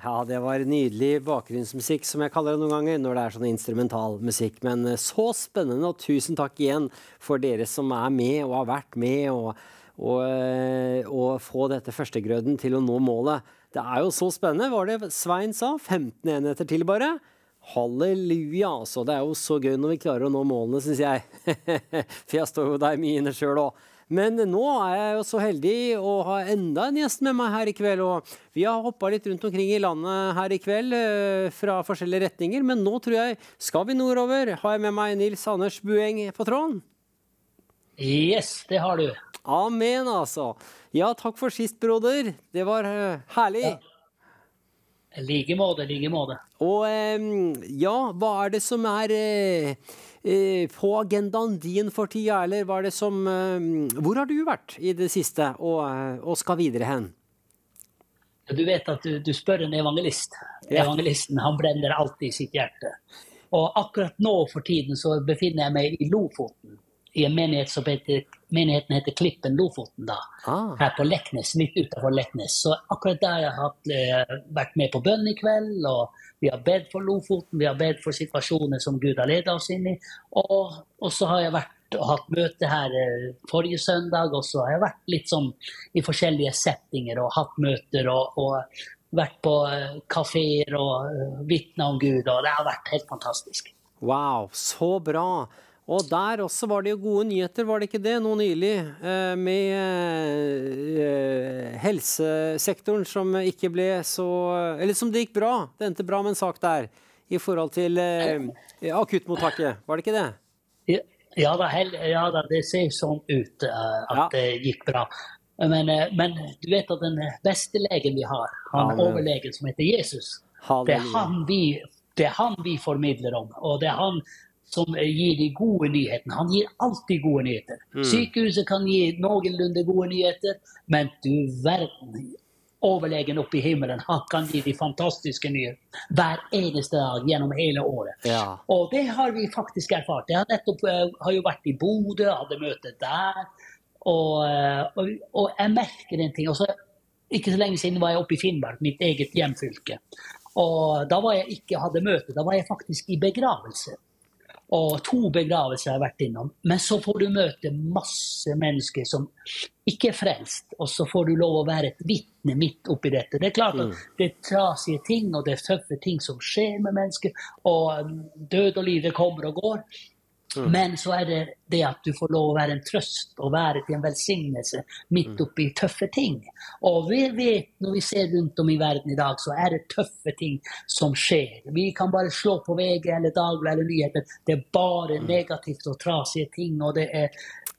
Ja, det var nydelig bakgrunnsmusikk, som jeg kaller det noen ganger, når det er sånn instrumental musikk. Men eh, så spennende, og tusen takk igjen for dere som er med og har vært med, og, eh, og få dette førstegrøden til å nå målet. Det er jo så spennende, var det Svein sa? 15 enheter til, bare. Halleluja, altså. Det er jo så gøy når vi klarer å nå målene, syns jeg. For jeg står jo der mye inne sjøl òg. Men nå er jeg jo så heldig å ha enda en gjest med meg her i kveld. Og vi har hoppa litt rundt omkring i landet her i kveld eh, fra forskjellige retninger. Men nå tror jeg skal vi nordover. Har jeg med meg Nils Anders Bueng på tråden? Yes, det har du. Amen, altså. Ja, takk for sist, broder. Det var herlig. herlig. I like måte, i like måte. Og eh, ja, hva er det som er eh, eh, på agendaen din for tida, eller hva er det som eh, Hvor har du vært i det siste, og, eh, og skal videre hen? Du vet at du, du spør en evangelist. Ja. Evangelisten han brenner alltid i sitt hjerte. Og akkurat nå for tiden så befinner jeg meg i Lofoten. I en menighet som heter, menigheten heter Klippen Lofoten. da, Ah. Her på Leknes, litt utenfor Leknes. Så akkurat der har jeg eh, vært med på bønn i kveld. og Vi har bedt for Lofoten, vi har bedt for situasjoner som Gud har ledet oss inn i. Og, og så har jeg vært og hatt møte her eh, forrige søndag, og så har jeg vært litt sånn i forskjellige settinger og hatt møter og, og vært på uh, kafeer og vitna om Gud, og det har vært helt fantastisk. Wow, så bra. Og der også var det jo gode nyheter, var det ikke det, nå nylig? eh, Med eh, helsesektoren som ikke ble så Eller som det gikk bra. Det endte bra med en sak der. I forhold til eh, akuttmottaket, var det ikke det? Ja, ja, da, ja da, det ser sånn ut at at det gikk bra. Men, men du vet at den beste legen vi har, han Amen. overlegen som heter Jesus, det er, han vi, det er han vi formidler om. Og det er han som eh, gir de gode nyhetene. Han gir alltid gode nyheter. Mm. Sykehuset kan gi noenlunde gode nyheter, men du verden. Overlegen oppe i himmelen, han kan gi de fantastiske nyhetene hver eneste dag gjennom hele året. Ja. Og det har vi faktisk erfart. Jeg har nettopp jeg har jo vært i Bodø, hadde møte der. Og, eh, og, og jeg merker en ting. Også, ikke så lenge siden var jeg oppe i Finnmark, mitt eget hjemfylke. Og da var jeg ikke hadde møte, da var jeg faktisk i begravelse. Og to begravelser jeg har vært innom. Men så får du møte masse mennesker som ikke er frelst, og så får du lov å være et vitne midt oppi dette. Det er klart at det er trasige ting, og det er tøffe ting som skjer med mennesker, og um, død og liv kommer og går. Mm. Men så er det det at du får lov å være en trøst og være til en velsignelse midt oppi tøffe ting. Og vi vet, når vi ser rundt om i verden i dag, så er det tøffe ting som skjer. Vi kan bare slå på VG eller Dagbladet eller nyheter. Det er bare negativt og trasige ting, og det er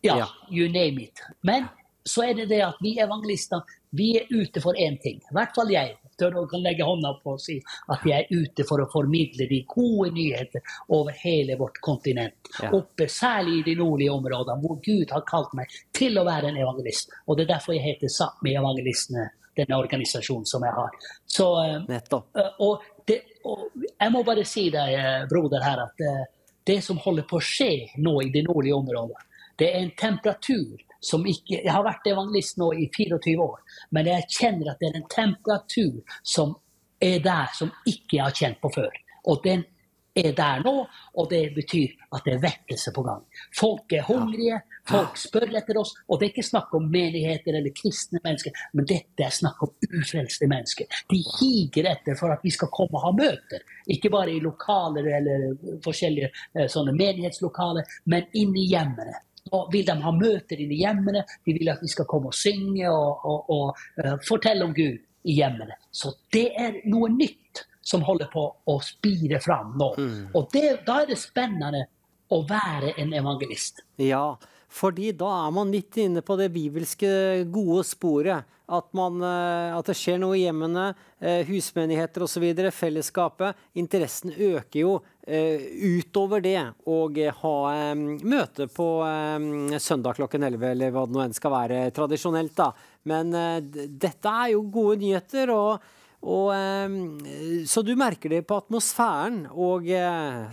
ja, Ja. you name it. Men så er det det at vi evangelister vi er ute for én ting. I hvert fall jeg tør og kan legge hånda på og si at jeg er ute for å formidle de gode nyheter over hele vårt kontinent. Ja. Oppe, særlig i de nordlige områdene, hvor Gud har kalt meg til å være en evangelist. Og det er derfor jeg heter Sápmi Evangelistene, denne organisasjonen som jeg har. Så, eh, Eh, Og, det, og jeg må bare si deg, eh, broder, her at det som holder på å skje nå i de nordlige områdene, det er en temperatur som ikke Jeg har vært evangelist nå i 24 år, men jeg kjenner at det er en temperatur som er der som ikke jeg har kjent på før. Og den er der nå, og det betyr at det er vekkelse på gang. Folk er hungrige, folk spør etter oss, og det er ikke snakk om menigheter eller kristne mennesker, men dette er snakk om ufrelste mennesker. De higer etter for at vi skal komme og ha møter. Ikke bare i lokaler eller forskjellige eh, sånne menighetslokaler, men inn i hjemmene. Nå vil de ha møter inne i hjemmene, de vil at vi skal komme og synge og, og, og uh, fortelle om Gud i hjemmene. Så det er noe nytt som holder på å spire fram nå. Og det, da er det spennende å være en evangelist. Ja, fordi da er man midt inne på det bibelske gode sporet. At, man, eh, at det skjer noe i hjemmene, eh, husmenigheter osv., fellesskapet. Interessen øker jo eh, utover det å ha møte på søndag klokken 11, eller hva det nå enn skal være tradisjonelt. da. Men dette er jo gode nyheter. og og, så du merker det på atmosfæren og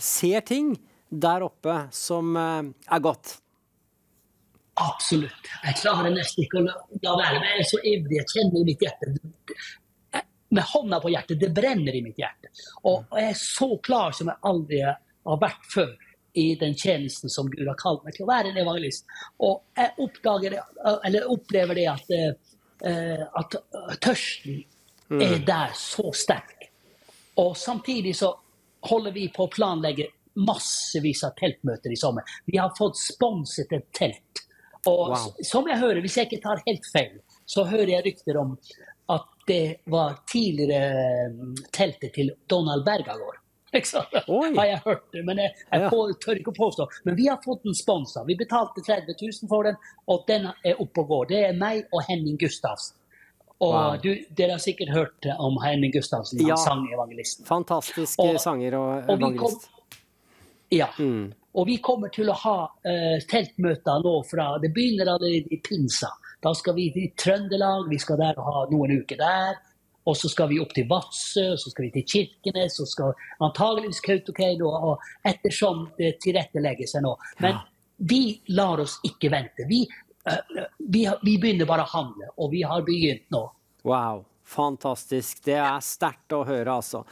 ser ting der oppe som er godt. Absolutt. Jeg klarer nesten ikke å la være. Men jeg er så ivrig. Jeg kjenner i mitt hjerte Med hånda på hjertet. Det brenner i mitt hjerte. Og jeg er så klar som jeg aldri har vært før i den tjenesten som Gud har kalt meg til å være en evangelist. Og jeg oppdager eller opplever det at, eh, at tørsten er der så sterk. Og samtidig så holder vi på å planlegge massevis av teltmøter i sommer. Vi har fått sponset et telt. Og Wow. som jeg hører, hvis jeg ikke tar helt feil, så hører jeg rykter om at det var tidligere mm, teltet til Donald Bergagård. Har jeg hørt det, men jeg, jeg på, tør ikke å påstå. Men vi har fått den sponsa. Vi betalte 30 000 for den, og den er oppe og går. Det er meg og Henning Gustavsen. Og Wow. du, dere har sikkert hørt om Henning Gustavsen, Ja. sangevangelisten. Fantastisk Og- sanger og og vi evangelist. Ja. Mm. Og vi kommer til å ha uh, teltmøter nå fra Det begynner allerede i pinsa. Da skal vi til Trøndelag, vi skal der og ha noen uker der. Og så skal vi opp til Vadsø, så skal vi til Kirkenes, så skal antageligvis Kautokeino. Og ettersom det tilrettelegger seg nå. Men vi lar oss ikke vente. Vi, uh, vi, vi begynner bare å handle, og vi har begynt nå. Wow. Fantastisk. Det er sterkt å høre, altså.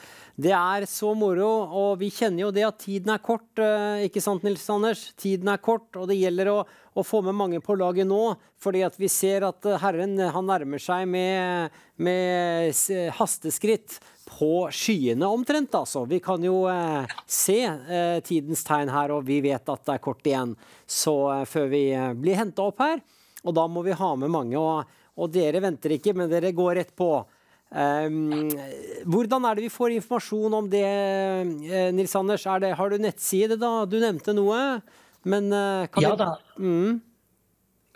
Det er så moro, og vi kjenner jo det at tiden er kort, eh, ikke sant Nils Anders? Tiden er kort, og det gjelder å, å få med mange på laget nå, fordi at vi ser at eh, Herren eh, han nærmer seg med, med hasteskritt på skyene omtrent, altså. Vi kan jo eh, se eh, tidens tegn her, og vi vet at det er kort igjen så eh, før vi eh, blir henta opp her. Og da må vi ha med mange. Og, og dere venter ikke, men dere går rett på. Um, hvordan er det vi får informasjon om det, eh, Nils Anders? Er det, har du nettside, da? Du nevnte noe. Men eh, kan Ja vi da. Mm.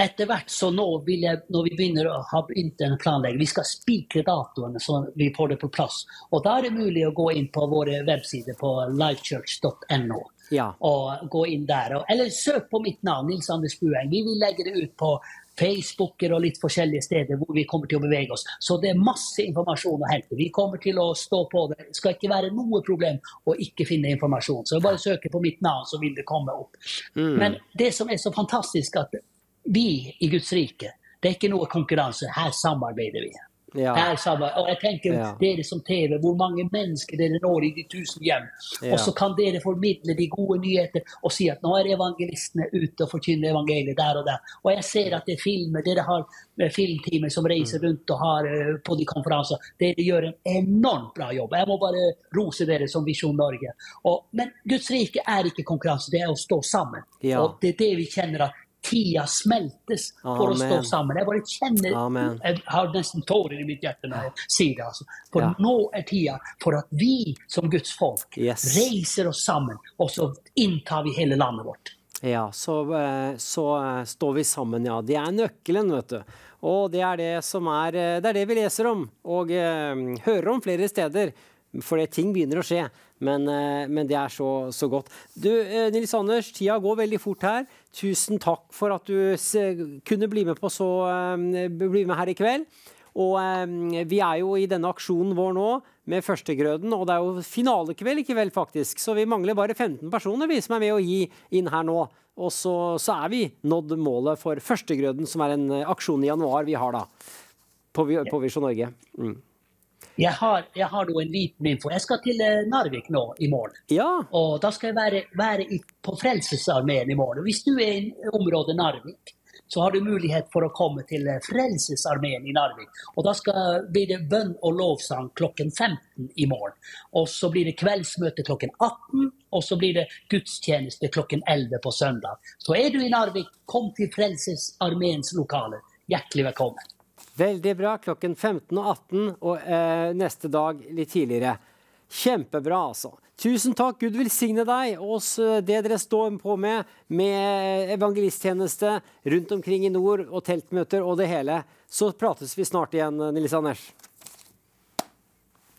Etter hvert så nå vil jeg, når vi begynner å ha en planlegging, vi skal spikre datoene så vi får det på plass. Og da er det mulig å gå inn på våre websider på livechurch.no. Ja. Og gå inn der. Eller søk på mitt navn, Nils Anders Bueng. Vi vil legge det ut på Facebooker og litt forskjellige steder hvor vi kommer til å bevege oss. Så det er masse informasjon å hente. Vi kommer til å stå på det. Det skal ikke være noe problem å ikke finne informasjon. Så bare søke på mitt navn, så vil det komme opp. Mm. Men det som er så fantastisk, at vi i Guds rike, det er ikke noe konkurranse. Her samarbeider vi. Ja. Her. Og jeg tenker Ja. dere som TV, hvor mange mennesker dere når i de tusen hjem. Ja. Og så kan dere formidle de gode nyheter og si at nå er evangelistene ute og forkynner evangeliet der og der. Og jeg ser at det er filmer, dere har filmteamet filmteamer som reiser Mm. rundt og har uh, på de konferanser. Dere gjør en enormt bra jobb. Jeg må bare rose dere som Visjon Norge. Og, men Guds rike er ikke konkurranse, det er å stå sammen. Og det er det vi kjenner at tida smeltes for å stå Amen. sammen. Jeg bare kjenner Amen. Jeg har nesten tårer i mitt hjerte når jeg sier det. Altså. For Ja. nå er tida for at vi som Guds folk Yes. reiser oss sammen, og så inntar vi hele landet vårt. Ja, så, eh, så eh, står vi sammen, ja. Det er nøkkelen, vet du. Og det er det som er eh, Det er det vi leser om og eh, hører om flere steder. For det, ting begynner å skje. Men, eh, men det er så, så godt. Du, eh, Nils Anders, tida går veldig fort her. Tusen takk for at du kunne bli med, så, bli med her i kveld. Og vi er jo i denne aksjonen vår nå med førstegrøden, og det er jo finalekveld i kveld, faktisk. Så vi mangler bare 15 personer vi som er med å gi inn her nå. Og så, så er vi nådd målet for førstegrøden, som er en eh, aksjon i januar vi har da. På, på Visjon Norge. Mm. Jeg har, jeg har nå en liten info. Jeg skal til eh, Narvik nå i morgen. Og da skal jeg være, være i, på Frelsesarmeen i morgen. Hvis du er i området Narvik, så har du mulighet for å komme til eh, Frelsesarmeen i Narvik. Og Da skal, blir det bønn og lovsang klokken 15 i morgen. Og så blir det kveldsmøte klokken 18, og så blir det gudstjeneste klokken 11 på søndag. Så er du i Narvik, kom til Frelsesarmeens lokaler. Hjertelig velkommen. Veldig bra. Klokken 15 og 18, og eh, neste dag litt tidligere. Kjempebra, altså. Tusen takk. Gud velsigne deg og eh, det dere står på med, med evangelisttjeneste rundt omkring i nord og teltmøter og det hele. Så prates vi snart igjen, Nils Anders.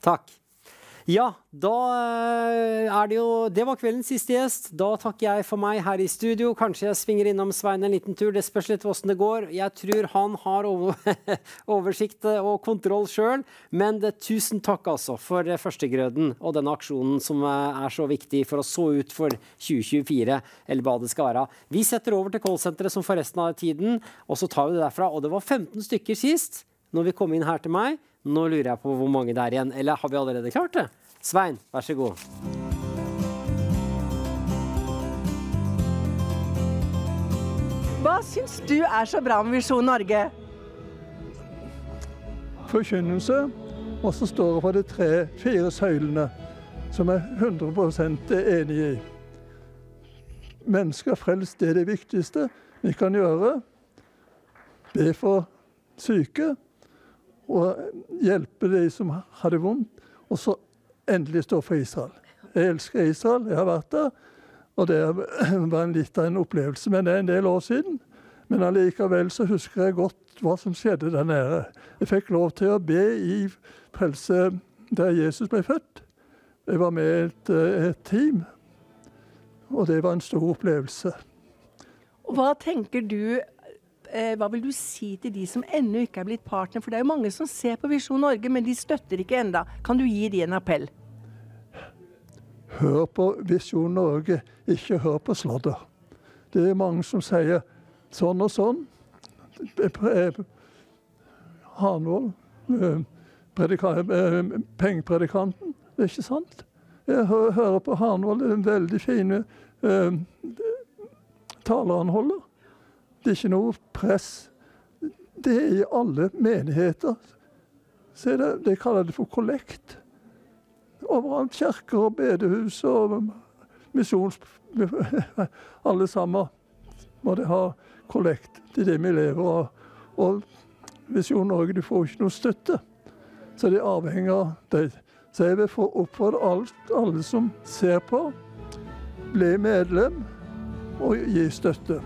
Takk. Ja, da eh, er det jo Det var kveldens siste gjest. Da takker jeg for meg her i studio. Kanskje jeg svinger innom Svein en liten tur. Det spørs litt hvordan det går. Jeg tror han har over, oversikt og kontroll sjøl. Men det, tusen takk altså for førstegrøden og denne aksjonen som eh, er så viktig for å så ut for 2024, eller hva det skal være. Vi setter over til callsenteret som for resten av tiden, og så tar vi det derfra. Og det var 15 stykker sist, når vi kom inn her til meg. Nå lurer jeg på hvor mange det er igjen. Eller har vi allerede klart det? Svein, vær så god. Hva syns du er så bra med Visjon Norge? forkynnelse, og så står det for de tre-fire søylene, som jeg er 100 enig i. Mennesker frelst, det er det viktigste vi kan gjøre. Be for syke, og hjelpe de som har det vondt, og så endelig stå for Israel. Jeg elsker Israel, jeg har vært der, og det var en litt av en opplevelse. Men det er en del år siden. Men allikevel så husker jeg godt hva som skjedde der nede. Jeg fikk lov til å be i frelse der Jesus ble født. Jeg var med et, et team, og det var en stor opplevelse. Hva tenker du eh, Hva vil du si til de som ennå ikke er blitt partner? For det er jo mange som ser på Visjon Norge, men de støtter ikke enda. Kan du gi de en appell? Hør på Visjon Norge, ikke hør på sladder. Det er mange som sier sånn og sånn. Hanvold, eh, predika- eh, pengepredikanten, det er ikke sant. Jeg hører på Hanvold, den en veldig fin eh, taler han holder. Det er ikke noe press. Det er i alle menigheter. Se det, de kaller det for kollekt. Overalt kirker og bedehus og misjons... Alle sammen må de ha kollekt. Det er det vi lever av. Og Visjon Norge, du får ikke noe støtte. Så de avhengig av deg. Så jeg vil få oppfordre alt, alle som ser på, bli medlem og gi støtte.